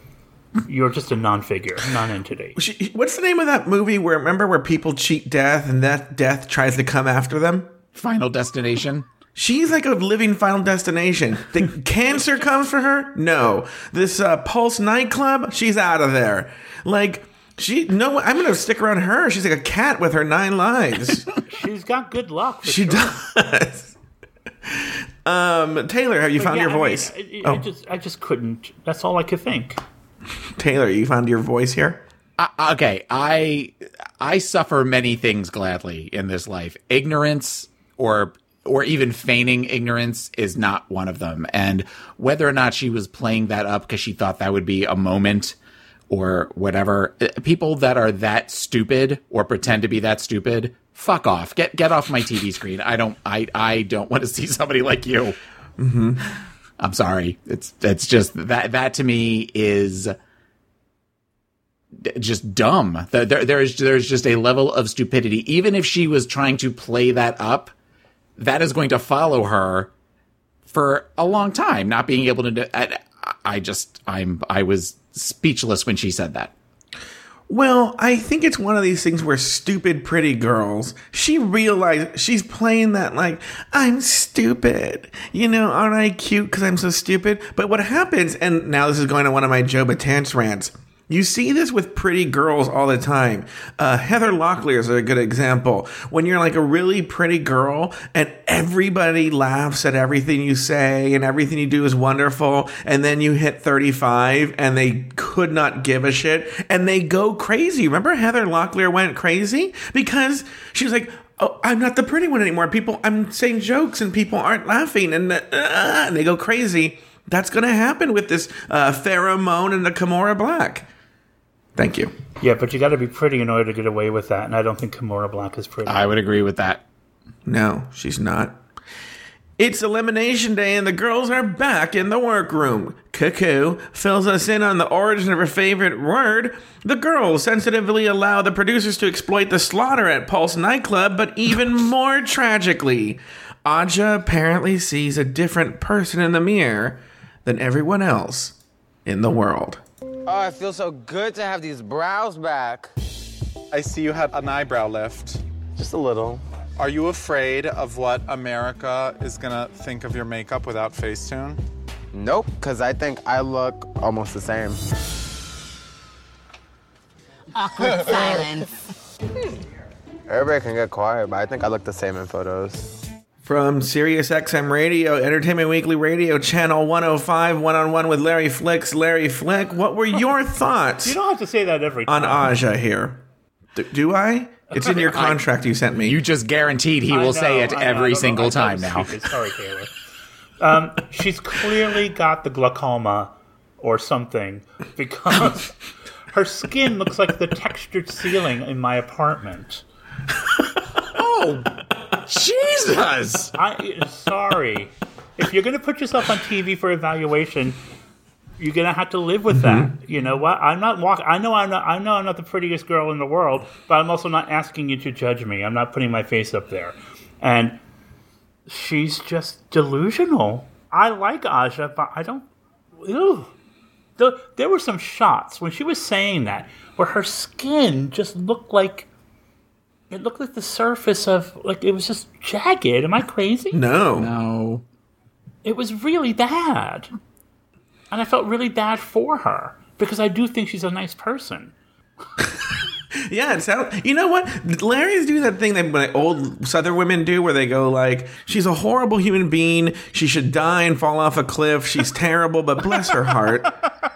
you're just a non-figure, non-entity. What's the name of that movie where, remember, where people cheat death and that death tries to come after them? final destination. She's like a living final destination. The cancer comes for her? No. This uh, Pulse nightclub? She's out of there. Like, she, no, I'm going to stick around her. She's like a cat with her nine lives. She's got good luck. She sure. does. Um, Taylor, have you found Yeah, your I mean, voice? I, I- oh, I just I just couldn't. That's all I could think. Taylor, you found your voice here? Uh, okay, I I suffer many things gladly in this life. Ignorance or or even feigning ignorance is not one of them. And whether or not she was playing that up because she thought that would be a moment or whatever, uh, people that are that stupid or pretend to be that stupid, fuck off. Get get off my TV screen. I don't I I don't want to see somebody like you. Mm-hmm. I'm sorry. It's it's just that that to me is just dumb. There, there- there's there's just a level of stupidity. Even if she was trying to play that up, that is going to follow her for a long time. Not being able to, do, I, I just I'm I was speechless when she said that. Well, I think it's one of these things where stupid pretty girls, she realized she's playing that like, I'm stupid. You know, aren't I cute because I'm so stupid? But what happens, and now this is going to one of my Joe Batance rants. You see this with pretty girls all the time. Uh, Heather Locklear is a good example. When you're like a really pretty girl and everybody laughs at everything you say and everything you do is wonderful, and then you hit 35 and they could not give a shit and they go crazy. Remember Heather Locklear went crazy because she was like, Oh, I'm not the pretty one anymore. People, I'm saying jokes and people aren't laughing and, uh, and they go crazy. That's going to happen with this uh, Farrah Moan and the Kimora Blac. Thank you. Yeah, but you got to be pretty in order to get away with that, and I don't think Kimora Blac is pretty. I would agree with that. No, she's not. It's elimination day and the girls are back in the workroom. Cuckoo fills us in on the origin of her favorite word. The girls sensitively allow the producers to exploit the slaughter at Pulse nightclub, but even more tragically, Aja apparently sees a different person in the mirror than everyone else in the world. Oh, it feels so good to have these brows back. I see you had an eyebrow lift. Just a little. Are you afraid of what America is gonna think of your makeup without Facetune? Nope, because I think I look almost the same. Awkward silence. Everybody can get quiet, but I think I look the same in photos. From Sirius XM Radio, Entertainment Weekly Radio, Channel 105, one on one with Larry Flicks. Larry Flick, what were your thoughts You don't have to say that every time. on time. Aja here? D- do I? It's in your contract you sent me. You just guaranteed he I will say it I every know. single I time now. Sorry, Taylor. Um, she's clearly got the glaucoma or something because her skin looks like the textured ceiling in my apartment. Oh, Jesus! I sorry. If you're going to put yourself on TV for evaluation, you're going to have to live with that. Mm-hmm. You know what? I'm not walk. I know I'm not. I know I'm not the prettiest girl in the world, but I'm also not asking you to judge me. I'm not putting my face up there, and she's just delusional. I like Aja, but I don't. Ew. The, there were some shots when she was saying that where her skin just looked like it looked like the surface of like it was just jagged. Am I crazy? no. No. It was really bad. And I felt really bad for her because I do think she's a nice person. Yeah, it sounds. You know what? Larry's doing that thing that like, old Southern women do, where they go like, "She's a horrible human being. She should die and fall off a cliff. She's terrible, but bless her heart."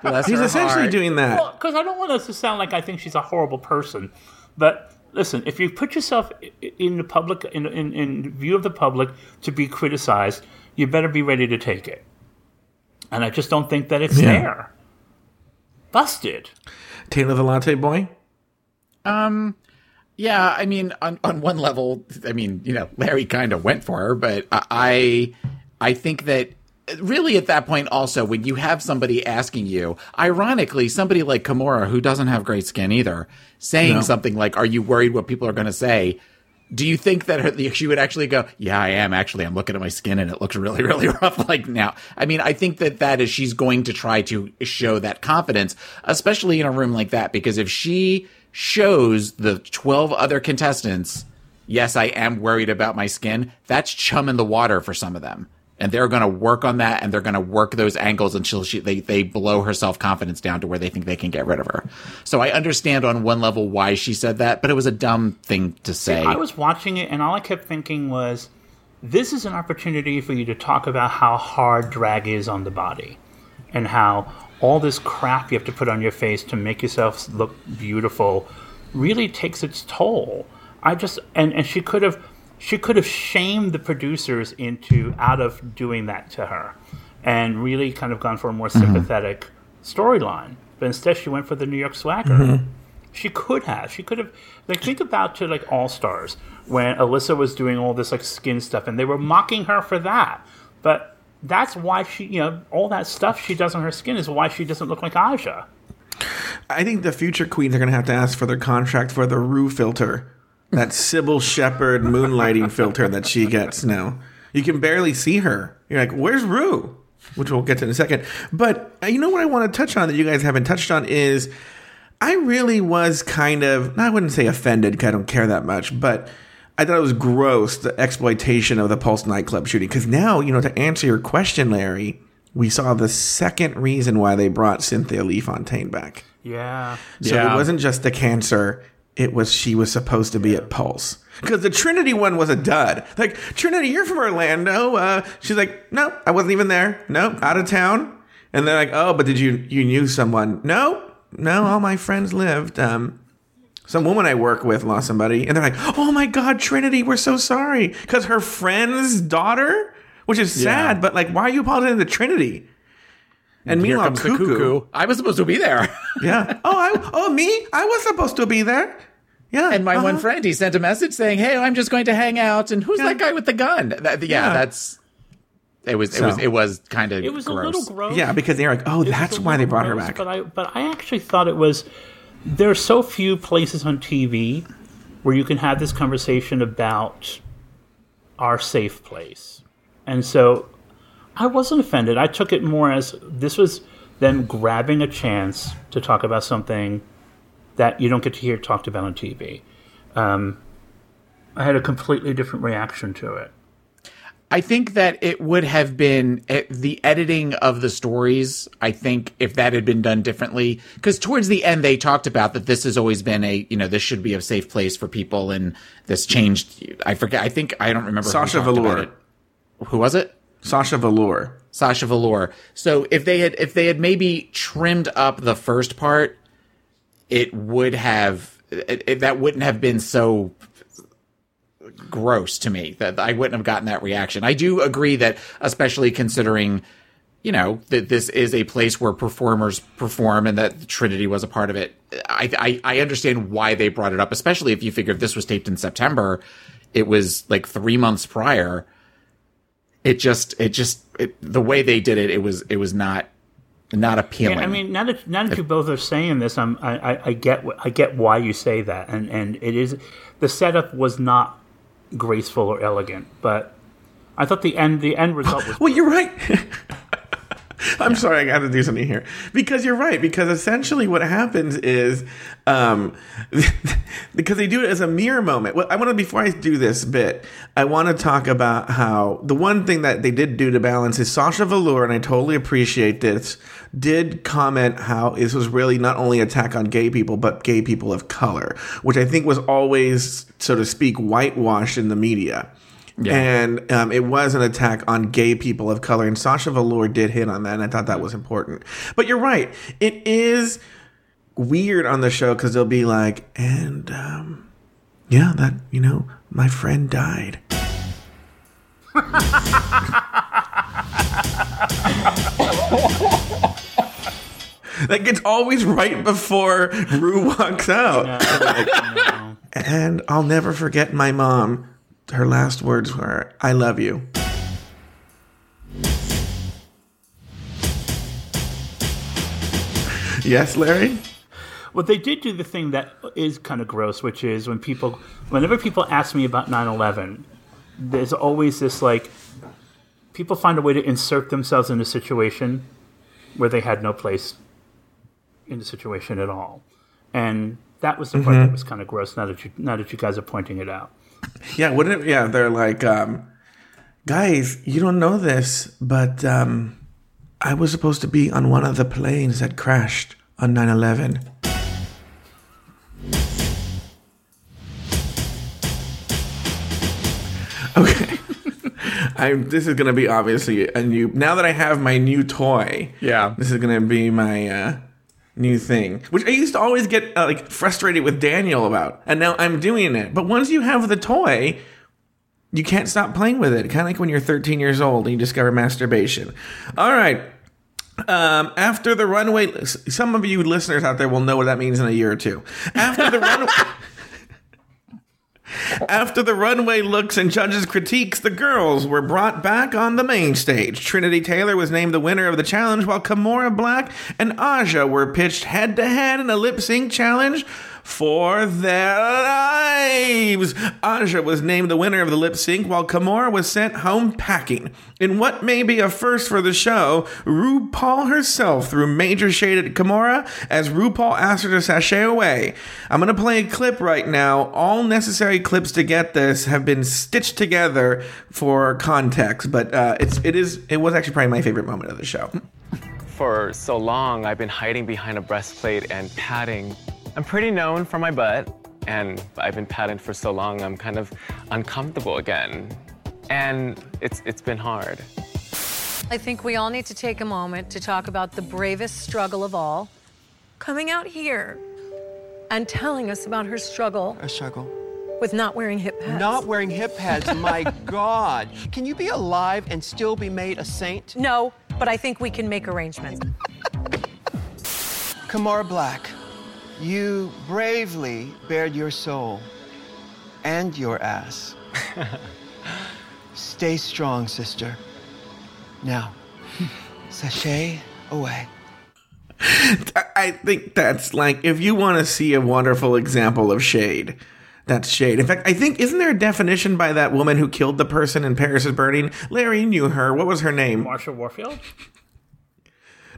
Bless He's her essentially heart. doing that. Well, because I don't want us to sound like I think she's a horrible person. But listen, if you put yourself in the public, in, in, in view of the public to be criticized, you better be ready to take it. And I just don't think that it's Yeah. there. Busted. Taylor the Latte Boy. Um, yeah, I mean, on on one level, I mean, you know, Larry kind of went for her, but I I think that really at that point also when you have somebody asking you ironically somebody like Kimora who doesn't have great skin either saying No. something like are you worried what people are going to say? Do you think that her, she would actually go yeah i am actually. I'm looking at my skin and it looks really really rough like now. I mean i think that that is she's going to try to show that confidence especially in a room like that because if she shows the 12 other contestants yes i am worried about my skin that's chum in the water for some of them and they're going to work on that and they're going to work those angles until she they, they blow her self-confidence down to where they think they can get rid of her so i understand on one level why she said that but it was a dumb thing to say I was watching it, and all I kept thinking was, this is an opportunity for you to talk about how hard drag is on the body, and how all this crap you have to put on your face to make yourself look beautiful really takes its toll. I just and and she could have she could have shamed the producers into out of doing that to her, and really kind of gone for a more mm-hmm. sympathetic storyline. But instead, she went for the New York swagger. Mm-hmm. She could have. She could have. Like, think about to like All Stars when Alyssa was doing all this like skin stuff, and they were mocking her for that. But that's why she, you know, all that stuff she does on her skin is why she doesn't look like Aja. I think the future queens are going to have to ask for their contract for the Rue filter, that Cybill Shepherd moonlighting filter that she gets now. You can barely see her. You're like, "Where's Rue?" Which we'll get to in a second. But uh, you know what I want to touch on that you guys haven't touched on is I really was kind of I wouldn't say offended because I don't care that much, but I thought it was gross the exploitation of the Pulse nightclub shooting. Because now you know to answer your question, Larry, we saw the second reason why they brought Cynthia Lee Fontaine back. Yeah. So Yeah. it wasn't just the cancer. It was she was supposed to be at Pulse because the Trinity one was a dud. Like Trinity, you're from Orlando. Uh, she's like, no, I wasn't even there. No, out of town. And they're like, oh, but did you you knew someone? No, no, all my friends lived. Um, some woman I work with lost somebody, and they're like, oh my god, Trinity, we're so sorry because her friend's daughter, which is sad. Yeah. But like, why are you apologizing to Trinity? And Here meanwhile, comes the Cuckoo, cuckoo. I was supposed to be there. yeah. Oh, I, oh, me? I was supposed to be there. Yeah. And my one uh-huh. friend, he sent a message saying, "Hey, I'm just going to hang out." And who's Yeah. that guy with the gun? That, yeah, Yeah. that's. It was. It was. It was kind of. It was gross. a little gross. Yeah, because they're like, oh, It that's why they little brought her back. But I, but I actually thought it was. There are so few places on TV where you can have this conversation about our safe place, and so I wasn't offended. I took it more as this was them grabbing a chance to talk about something that you don't get to hear talked about on TV. Um, I had a completely different reaction to it. I think that it would have been eh, the editing of the stories. I think if that had been done differently, because towards the end they talked about that this has always been a you know this should be a safe place for people, and this changed. I forget. I think I don't remember. Sasha talked Velour. Who was it? Sasha Velour. Sasha Velour. So if they had if they had maybe trimmed up the first part, it would have it, it- that wouldn't have been so gross to me that I wouldn't have gotten that reaction. I do agree that especially considering you know that this is a place where performers perform and that Trinity was a part of it. I, I I understand why they brought it up, especially if you figure if this was taped in September, it was like three months prior. It just it just it, the way they did it, it was it was not not appealing. Yeah, I mean, now that now that you both are saying this, I'm, I, I, I get I get why you say that, and and it is the setup was not graceful or elegant, but I thought the end the end result was Well, you're right. I'm sorry, I got to do something here because you're right. Because essentially, what happens is, um, because they do it as a mirror moment. Well, I want to before I do this bit, I want to talk about how the one thing that they did do to balance is Sasha Velour, and I totally appreciate this. Did comment how this was really not only attack on gay people, but gay people of color, which I think was always, so to speak, whitewashed in the media. And um, it was an attack on gay people of color. And Sasha Velour did hit on that. And I thought that was important. But you're right. It is weird on the show because they'll be like, and um, yeah, that, you know, my friend died. like it's always right before Rue walks out. And I'll never forget my mom. Her last words were, I love you. Yes, Larry? Well, they did do the thing that is kind of gross, which is when people, whenever people ask me about 9 11, there's always this like, people find a way to insert themselves in a situation where they had no place in the situation at all. And that was the part Mhm. that was kind of gross now that, you, now that you guys are pointing it out. Yeah, wouldn't it? Yeah, they're like, um, guys, you don't know this, but um, I was supposed to be on one of the planes that crashed on 9 11. Okay. I'm, this is going to be obviously a new. Now that I have my new toy, Yeah. this is going to be my uh, new thing, which I used to always get uh, like frustrated with Daniel about, and now I'm doing it. But once you have the toy, you can't stop playing with it. Kind of like when you're 13 years old and you discover masturbation. All right. Um, after the runway, some of you listeners out there will know what that means in a year or two. After the runway. After the runway looks and judges' critiques, the girls were brought back on the main stage. Trinity Taylor was named the winner of the challenge, while Kimora Blac and Aja were pitched head to head in a lip sync challenge for their lives. Aja was named the winner of the lip sync, while Kimora was sent home packing. In what may be a first for the show, RuPaul herself threw major shade at Kimora as RuPaul asked her to sashay away. I'm going to play a clip right now. All necessary clips to get this have been stitched together for context, but uh, it's it is it was actually probably my favorite moment of the show. For so long, I've been hiding behind a breastplate and padding. I'm pretty known for my butt, and I've been padding for so long, I'm kind of uncomfortable again. And it's, it's been hard. I think we all need to take a moment to talk about the bravest struggle of all coming out here and telling us about her struggle A struggle. with not wearing hip pads. Not wearing hip pads, my God. Can you be alive and still be made a saint? No, but I think we can make arrangements. Kimora Blac, you bravely bared your soul and your ass. Stay strong, sister. Now, sashay away. I- I think that's like if you want to see a wonderful example of shade, that's shade. In fact, I think isn't there a definition by that woman who killed the person in Paris is Burning? Larry knew her. What was her name? Marsha Warfield?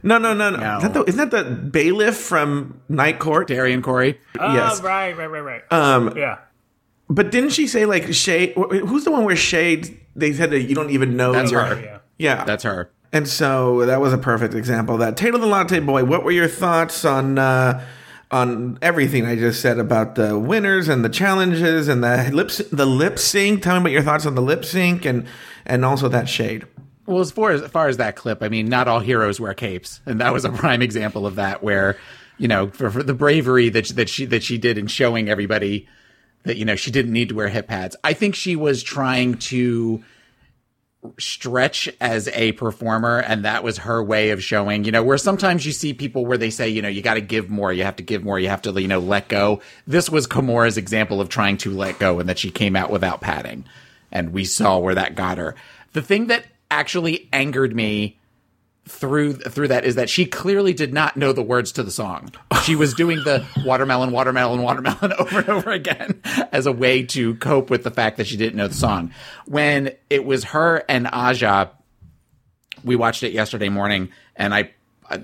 No, no, no, no. Isn't, that the, isn't that the bailiff from Night Court? Dorian Corey. Oh, yes. right, right, right, right. Um, yeah. But didn't she say like Shade? Who's the one where Shade? They said that you don't even know. That's you're- her. Yeah. Yeah, That's her. And so that was a perfect example of that. Taylor the Latte Boy, what were your thoughts on uh, on everything I just said about the winners and the challenges and the lip the lip sync? Tell me about your thoughts on the lip sync and and also that shade. Well, as far as, as far as that clip, I mean, not all heroes wear capes, and that was a prime example of that. Where, you know, for, for the bravery that that she that she did in showing everybody that you know she didn't need to wear hip pads. I think she was trying to stretch as a performer and that was her way of showing you know where sometimes you see people where they say you know you got to give more you have to give more you have to you know let go this was Kimora's example of trying to let go and that she came out without padding and we saw where that got her the thing that actually angered me through through that is that she clearly did not know the words to the song. She was doing the watermelon, watermelon, watermelon over and over again as a way to cope with the fact that she didn't know the song. When it was her and Aja, we watched it yesterday morning, and I,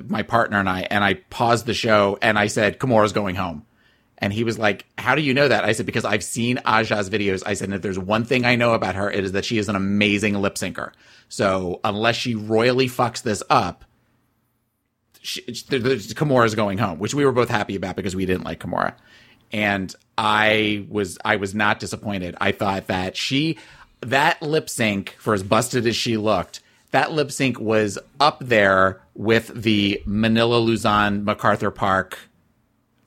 my partner and I, and I paused the show and I said, "Kimora's going home." And he was like, How do you know that? I said, Because I've seen Aja's videos. I said, If there's one thing I know about her, it is that she is an amazing lip syncer. So unless she royally fucks this up, the, Kimora's going home, which we were both happy about because we didn't like Kimora. And I was, I was not disappointed. I thought that she, that lip sync, for as busted as she looked, that lip sync was up there with the Manila Luzon MacArthur Park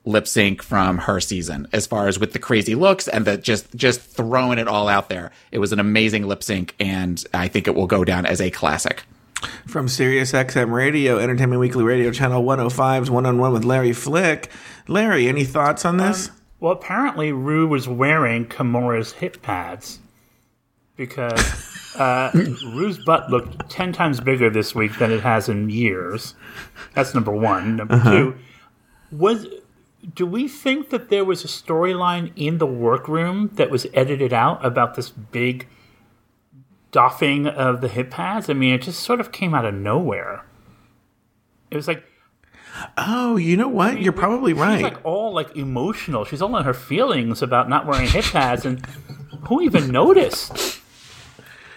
lip sync from her season as far as with the crazy looks and the just just throwing it all out there it was an amazing lip sync and i think it will go down as a classic From Sirius XM Radio, Entertainment Weekly Radio, Channel 105's One on One with Larry Flick. Larry, any thoughts on this? Well, apparently Rue was wearing Kimora's hip pads because uh, Rue's butt looked ten times bigger this week than it has in years. That's number one. Number Uh-huh. two, was do we think that there was a storyline in the workroom that was edited out about this big doffing of the hip pads? I mean, it just sort of came out of nowhere. It was like Oh, you know what? You're probably She's right. like all like emotional. She's all in her feelings about not wearing hip pads, and who even noticed?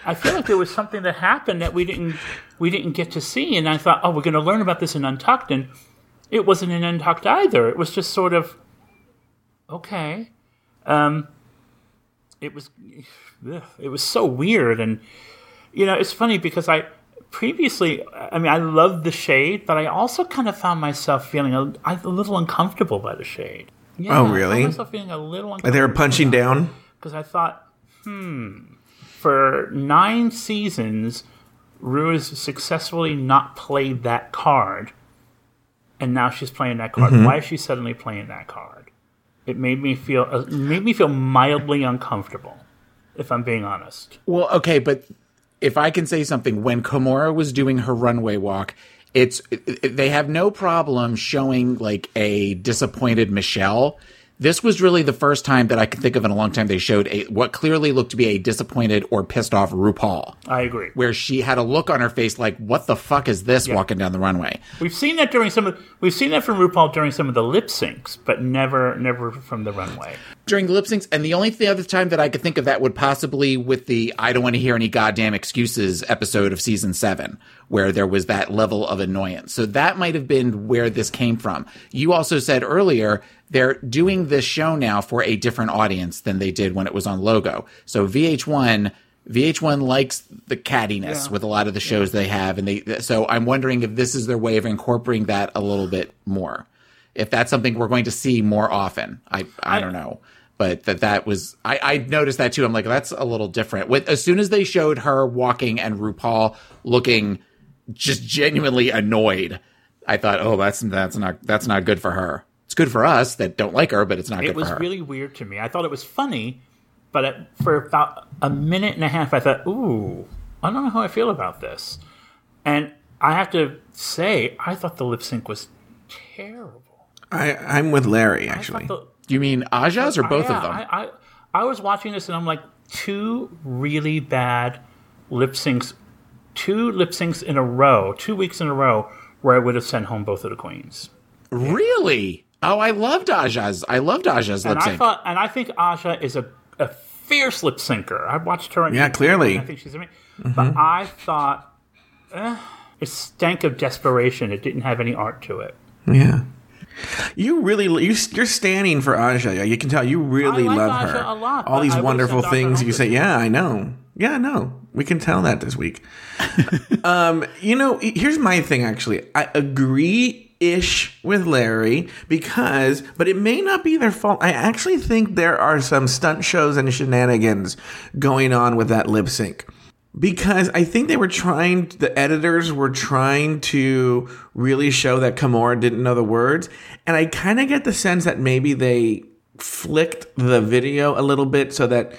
I feel like there was something that happened that we didn't we didn't get to see, and I thought, oh, we're going to learn about this in Untucked, and it wasn't in Untucked either. It was just sort of okay. Um, it was ugh, it was so weird, and you know, it's funny because I previously, I mean, I loved the shade, but I also kind of found myself feeling a, a little uncomfortable by the shade. Yeah, Oh, I really? found myself feeling a little Like they were punching down. because I thought, hmm, for nine seasons, Rue has successfully not played that card, and now she's playing that card. Mhm. Why is she suddenly playing that card? It made me feel uh, made me feel mildly uncomfortable, if I'm being honest. Well, okay, but if I can say something, when Kimora was doing her runway walk, it's it- it- they have no problem showing like a disappointed Michelle. This was really the first time that I can think of in a long time they showed a what clearly looked to be a disappointed or pissed off RuPaul, I agree. where she had a look on her face like, "What the fuck is this?" Yeah. walking down the runway. We've seen that during some of we've seen that from RuPaul during some of the lip syncs, but never never from the runway. during the lip syncs. And the only th- other time that I could think of that would possibly with the I don't want to hear any goddamn excuses episode of season seven, where there was that level of annoyance. So that might have been where this came from. You also said earlier they're doing this show now for a different audience than they did when it was on Logo. So VH1. VH1 likes the cattiness Yeah. with a lot of the shows they have, and they. So I'm wondering if this is their way of incorporating that a little bit more. If that's something we're going to see more often, I I don't know but that that was I, I noticed that too. I'm like, that's a little different. With as soon as they showed her walking and RuPaul looking just genuinely annoyed, I thought, oh, that's that's not that's not good for her. It's good for us that don't like her, but it's not It good was for her. It was really weird to me. I thought it was funny, but it, for about a minute and a half, I thought, "Ooh, I don't know how I feel about this." And I have to say, I thought the lip sync was terrible. I, I'm with Larry, actually. The- you mean Aja's or both yeah, of them? I, I I was watching this and I'm like, two really bad lip syncs, two lip syncs in a row, two weeks in a row, where I would have sent home both of the queens. Really? Oh, I loved Aja's. I loved Aja's And lip I sync. and I think Aja is a a fierce lip syncer. I watched her. Yeah, clearly. and I think she's amazing. Mhm. But I thought eh, it stank of desperation. It didn't have any art to it. Yeah. You really you, you're standing for Aja. You can tell you really I like love Aja her. a lot, All these I wonderful things you say. Yeah, I know. Yeah, no. We can tell that this week. um, you know, here's my thing. Actually, I agree ish with Larry because, but it may not be their fault. I actually think there are some stunt shows and shenanigans going on with that lip sync because I think they were trying, the editors were trying to really show that Kimora didn't know the words. And I kind of get the sense that maybe they flicked the video a little bit so that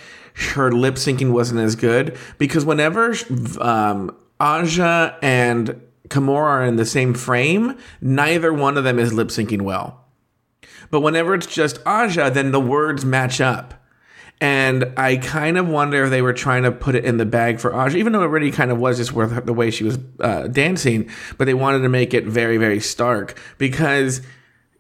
her lip syncing wasn't as good. Because whenever um, Aja and Kimora are in the same frame, neither one of them is lip syncing well. But whenever it's just Aja, then the words match up. And I kind of wonder if they were trying to put it in the bag for Aja, even though it already kind of was just with the way she was uh, dancing, but they wanted to make it very, very stark because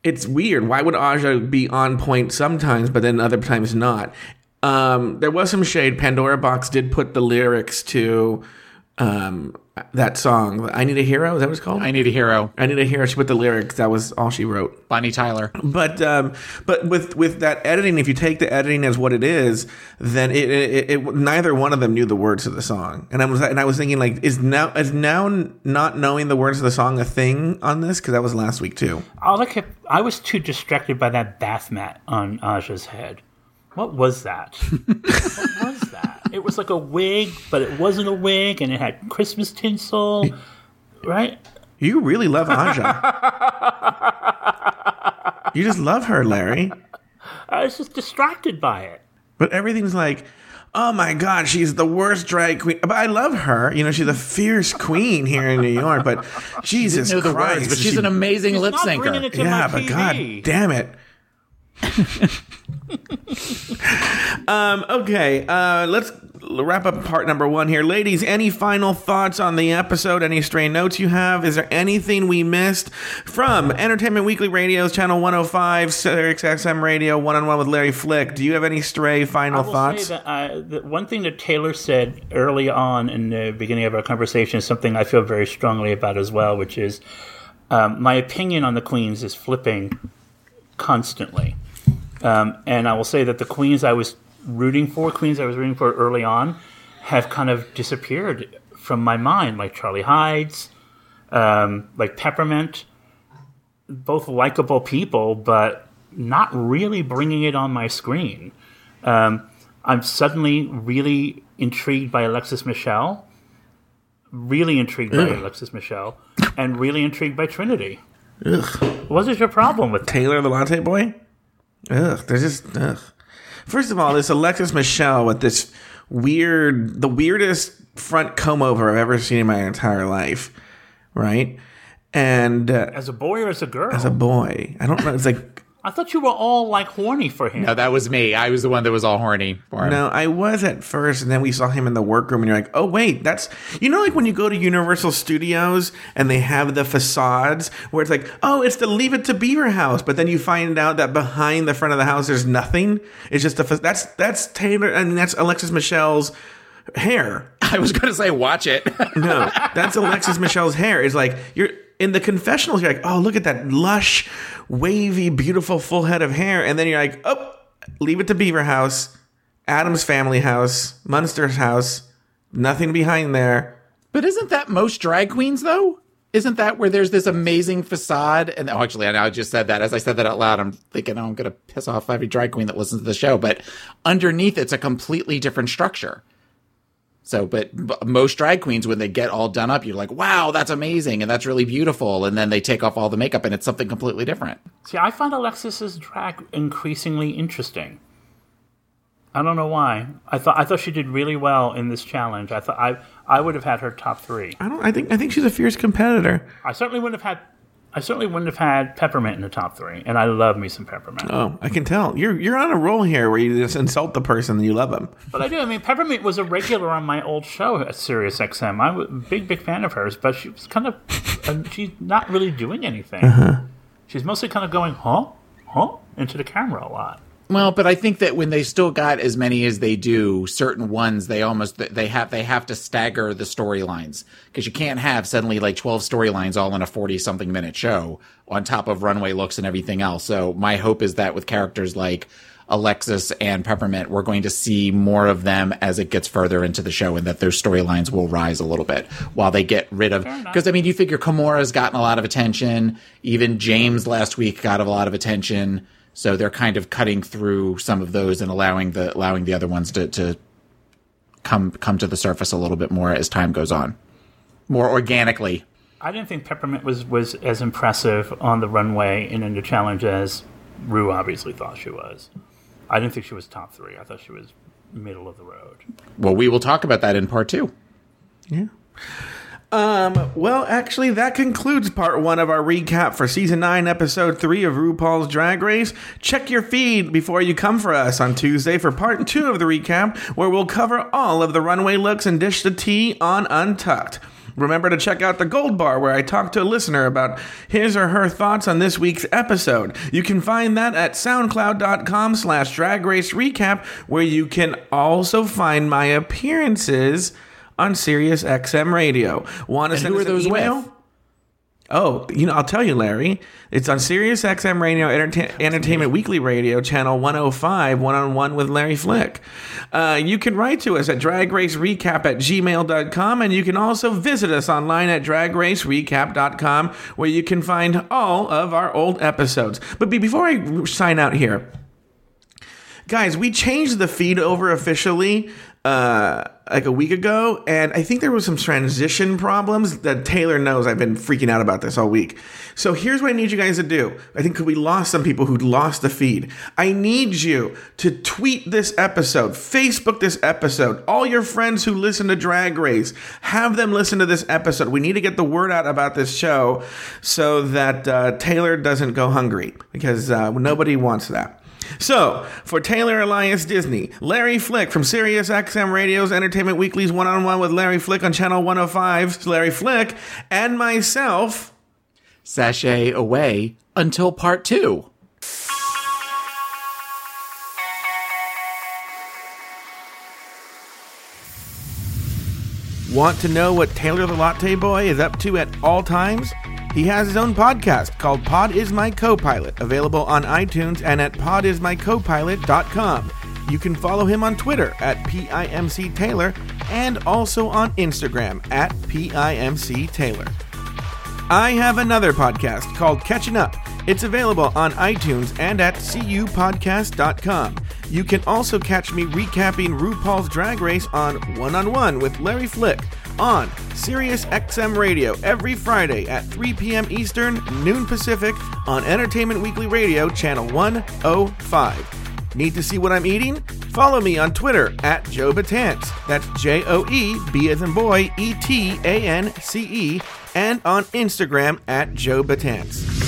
it's weird. Why would Aja be on point sometimes, but then other times not? Um, there was some shade. Pandora Boxx did put the lyrics to um, that song. I Need a Hero. Is that what it's called? I Need a Hero. I Need a Hero. She put the lyrics. That was all she wrote. Bonnie Tyler. But um, but with with that editing, if you take the editing as what it is, then it, it, it neither one of them knew the words of the song. And I was and I was thinking like, is now is now not knowing the words of the song a thing on this? Because that was last week too. All I kept, I was too distracted by that bath mat on Aja's head. What was that? what was that? It was like a wig, but it wasn't a wig, and it had Christmas tinsel, right? You really love Aja. you just love her, Larry. I was just distracted by it. But everything's like, oh my God, she's the worst drag queen. But I love her. You know, she's a fierce queen here in New York. But Jesus know the Christ, words, but she's an amazing She's lip not bringing it syncer. yeah, my but TV. God damn it. um, okay, uh, let's wrap up part number one here. Ladies, any final thoughts on the episode? Any stray notes you have? Is there anything we missed from Entertainment Weekly Radio's Channel 105, Sirius XM Radio, One on One with Larry Flick? Do you have any stray final thoughts? say that, uh, that one thing that Taylor said early on in the beginning of our conversation is something I feel very strongly about as well, which is um, my opinion on the Queens is flipping constantly. Um, and I will say that the Queens I was rooting for, Queens I was rooting for early on, have kind of disappeared from my mind, like Charlie Hides, um, like Peppermint, both likable people, but not really bringing it on my screen. Um, I'm suddenly really intrigued by Alexis Michelle, really intrigued by Alexis Michelle, and really intrigued by Trinity. Ugh. What is your problem with that? Taylor the Latte Boy? Ugh, they're just ugh. First of all, this Alexis Michelle with this weird, the weirdest front comb over I've ever seen in my entire life, right? And uh, As a boy or as a girl? as a boy, I don't know. It's like I thought you were all like horny for him. No, that was me. I was the one that was all horny for him. no, I was at first, and then we saw him in the workroom, and you're like, oh wait, that's you know, like when you go to Universal Studios and they have the facades where it's like, oh, it's the Leave It to Beaver house, but then you find out that behind the front of the house there's nothing. It's just a fa- that's that's Taylor, and that's Alexis Michelle's hair. I was going to say, watch it. No, that's Alexis Michelle's hair. Is like you're in the confessionals. You're like, oh, look at that lush, wavy, beautiful, full head of hair, and then you're like, oh, leave it to Beaver House, Addams Family house, Munster's house. Nothing behind there. But isn't that most drag queens though? Isn't that where there's this amazing facade? And oh, actually, I just said that. As I said that out loud, I'm thinking, oh, I'm going to piss off every drag queen that listens to the show. But underneath, it's a completely different structure. So, but, but most drag queens, when they get all done up, you're like, wow, that's amazing and that's really beautiful. And then they take off all the makeup and it's something completely different. See, I find Alexis's drag increasingly interesting. I don't know why. I thought I thought she did really well in this challenge. I thought I I would have had her top three. I don't. I think. I think she's a fierce competitor. I certainly wouldn't have had. I certainly wouldn't have had Peppermint in the top three, and I love me some Peppermint. Oh, I can tell you're you're on a roll here where you just insult the person and you love them. But I do. I mean, Peppermint was a regular on my old show at Sirius XM. I'm a big, big fan of hers, but she was kind of. uh, she's not really doing anything. Uh-huh. She's mostly kind of going, huh, huh, into the camera a lot. Well, but I think that when they still got as many as they do, certain ones they almost they have they have to stagger the storylines because you can't have suddenly like twelve storylines all in a forty something minute show on top of runway looks and everything else. So my hope is that with characters like Alexis and Peppermint, we're going to see more of them as it gets further into the show, and that their storylines will rise a little bit while they get rid of. Because I mean, you figure Kimora's gotten a lot of attention. Even Jaymes last week got a lot of attention. So they're kind of cutting through some of those and allowing the allowing the other ones to, to come come to the surface a little bit more as time goes on, more organically. I didn't think Peppermint was, was as impressive on the runway and in the challenge as Rue obviously thought she was. I didn't think she was top three. I thought she was middle of the road. Well, we will talk about that in part two. Yeah. Um, well, actually, that concludes part one of our recap for season nine, episode three of RuPaul's Drag Race. Check your feed before you come for us on Tuesday for part two of the recap, where we'll cover all of the runway looks and dish the tea on Untucked. Remember to check out the Gold Bar, where I talk to a listener about his or her thoughts on this week's episode. You can find that at soundcloud.com slash drag race recap, where you can also find my appearances on Sirius XM Radio. Want to And send who us are those email? with? Oh, you know, I'll tell you, Larry. It's on Sirius XM Radio, Enterta- Entertainment Weekly Radio, channel 105, one on one with Larry Flick. Uh, you can write to us at dragracerecap at gmail.com, and you can also visit us online at dragracerecap.com, where you can find all of our old episodes. But before I sign out here, guys, we changed the feed over officially uh, like a week ago, and I think there was some transition problems that Taylor knows. I've been freaking out about this all week. So here's what I need you guys to do. I think we lost some people who lost the feed. I need you to tweet this episode, Facebook this episode. All your friends who listen to Drag Race, have them listen to this episode. We need to get the word out about this show so that uh, Taylor doesn't go hungry because uh, nobody wants that. So, for Taylor Elias Disney, Larry Flick from Sirius XM Radio's Entertainment Weekly's One on One with Larry Flick on Channel 105's Larry Flick, and myself, Sashay away until part two. Want to know what Taylor the Latte Boy is up to at all times? He has his own podcast called Pod Is My Co-Pilot, available on iTunes and at podismycopilot.com. You can follow him on Twitter at PIMC Taylor and also on Instagram at PIMC Taylor. I have another podcast called Catching Up. It's available on iTunes and at cupodcast.com. You can also catch me recapping RuPaul's Drag Race on One on One with Larry Flick on Sirius XM Radio every Friday at 3 p.m. Eastern, noon Pacific on Entertainment Weekly Radio, channel 105. Need to see what I'm eating? Follow me on Twitter at Joe Betance. That's J O E B as in boy E T A N C E, and on Instagram at Joe Betance.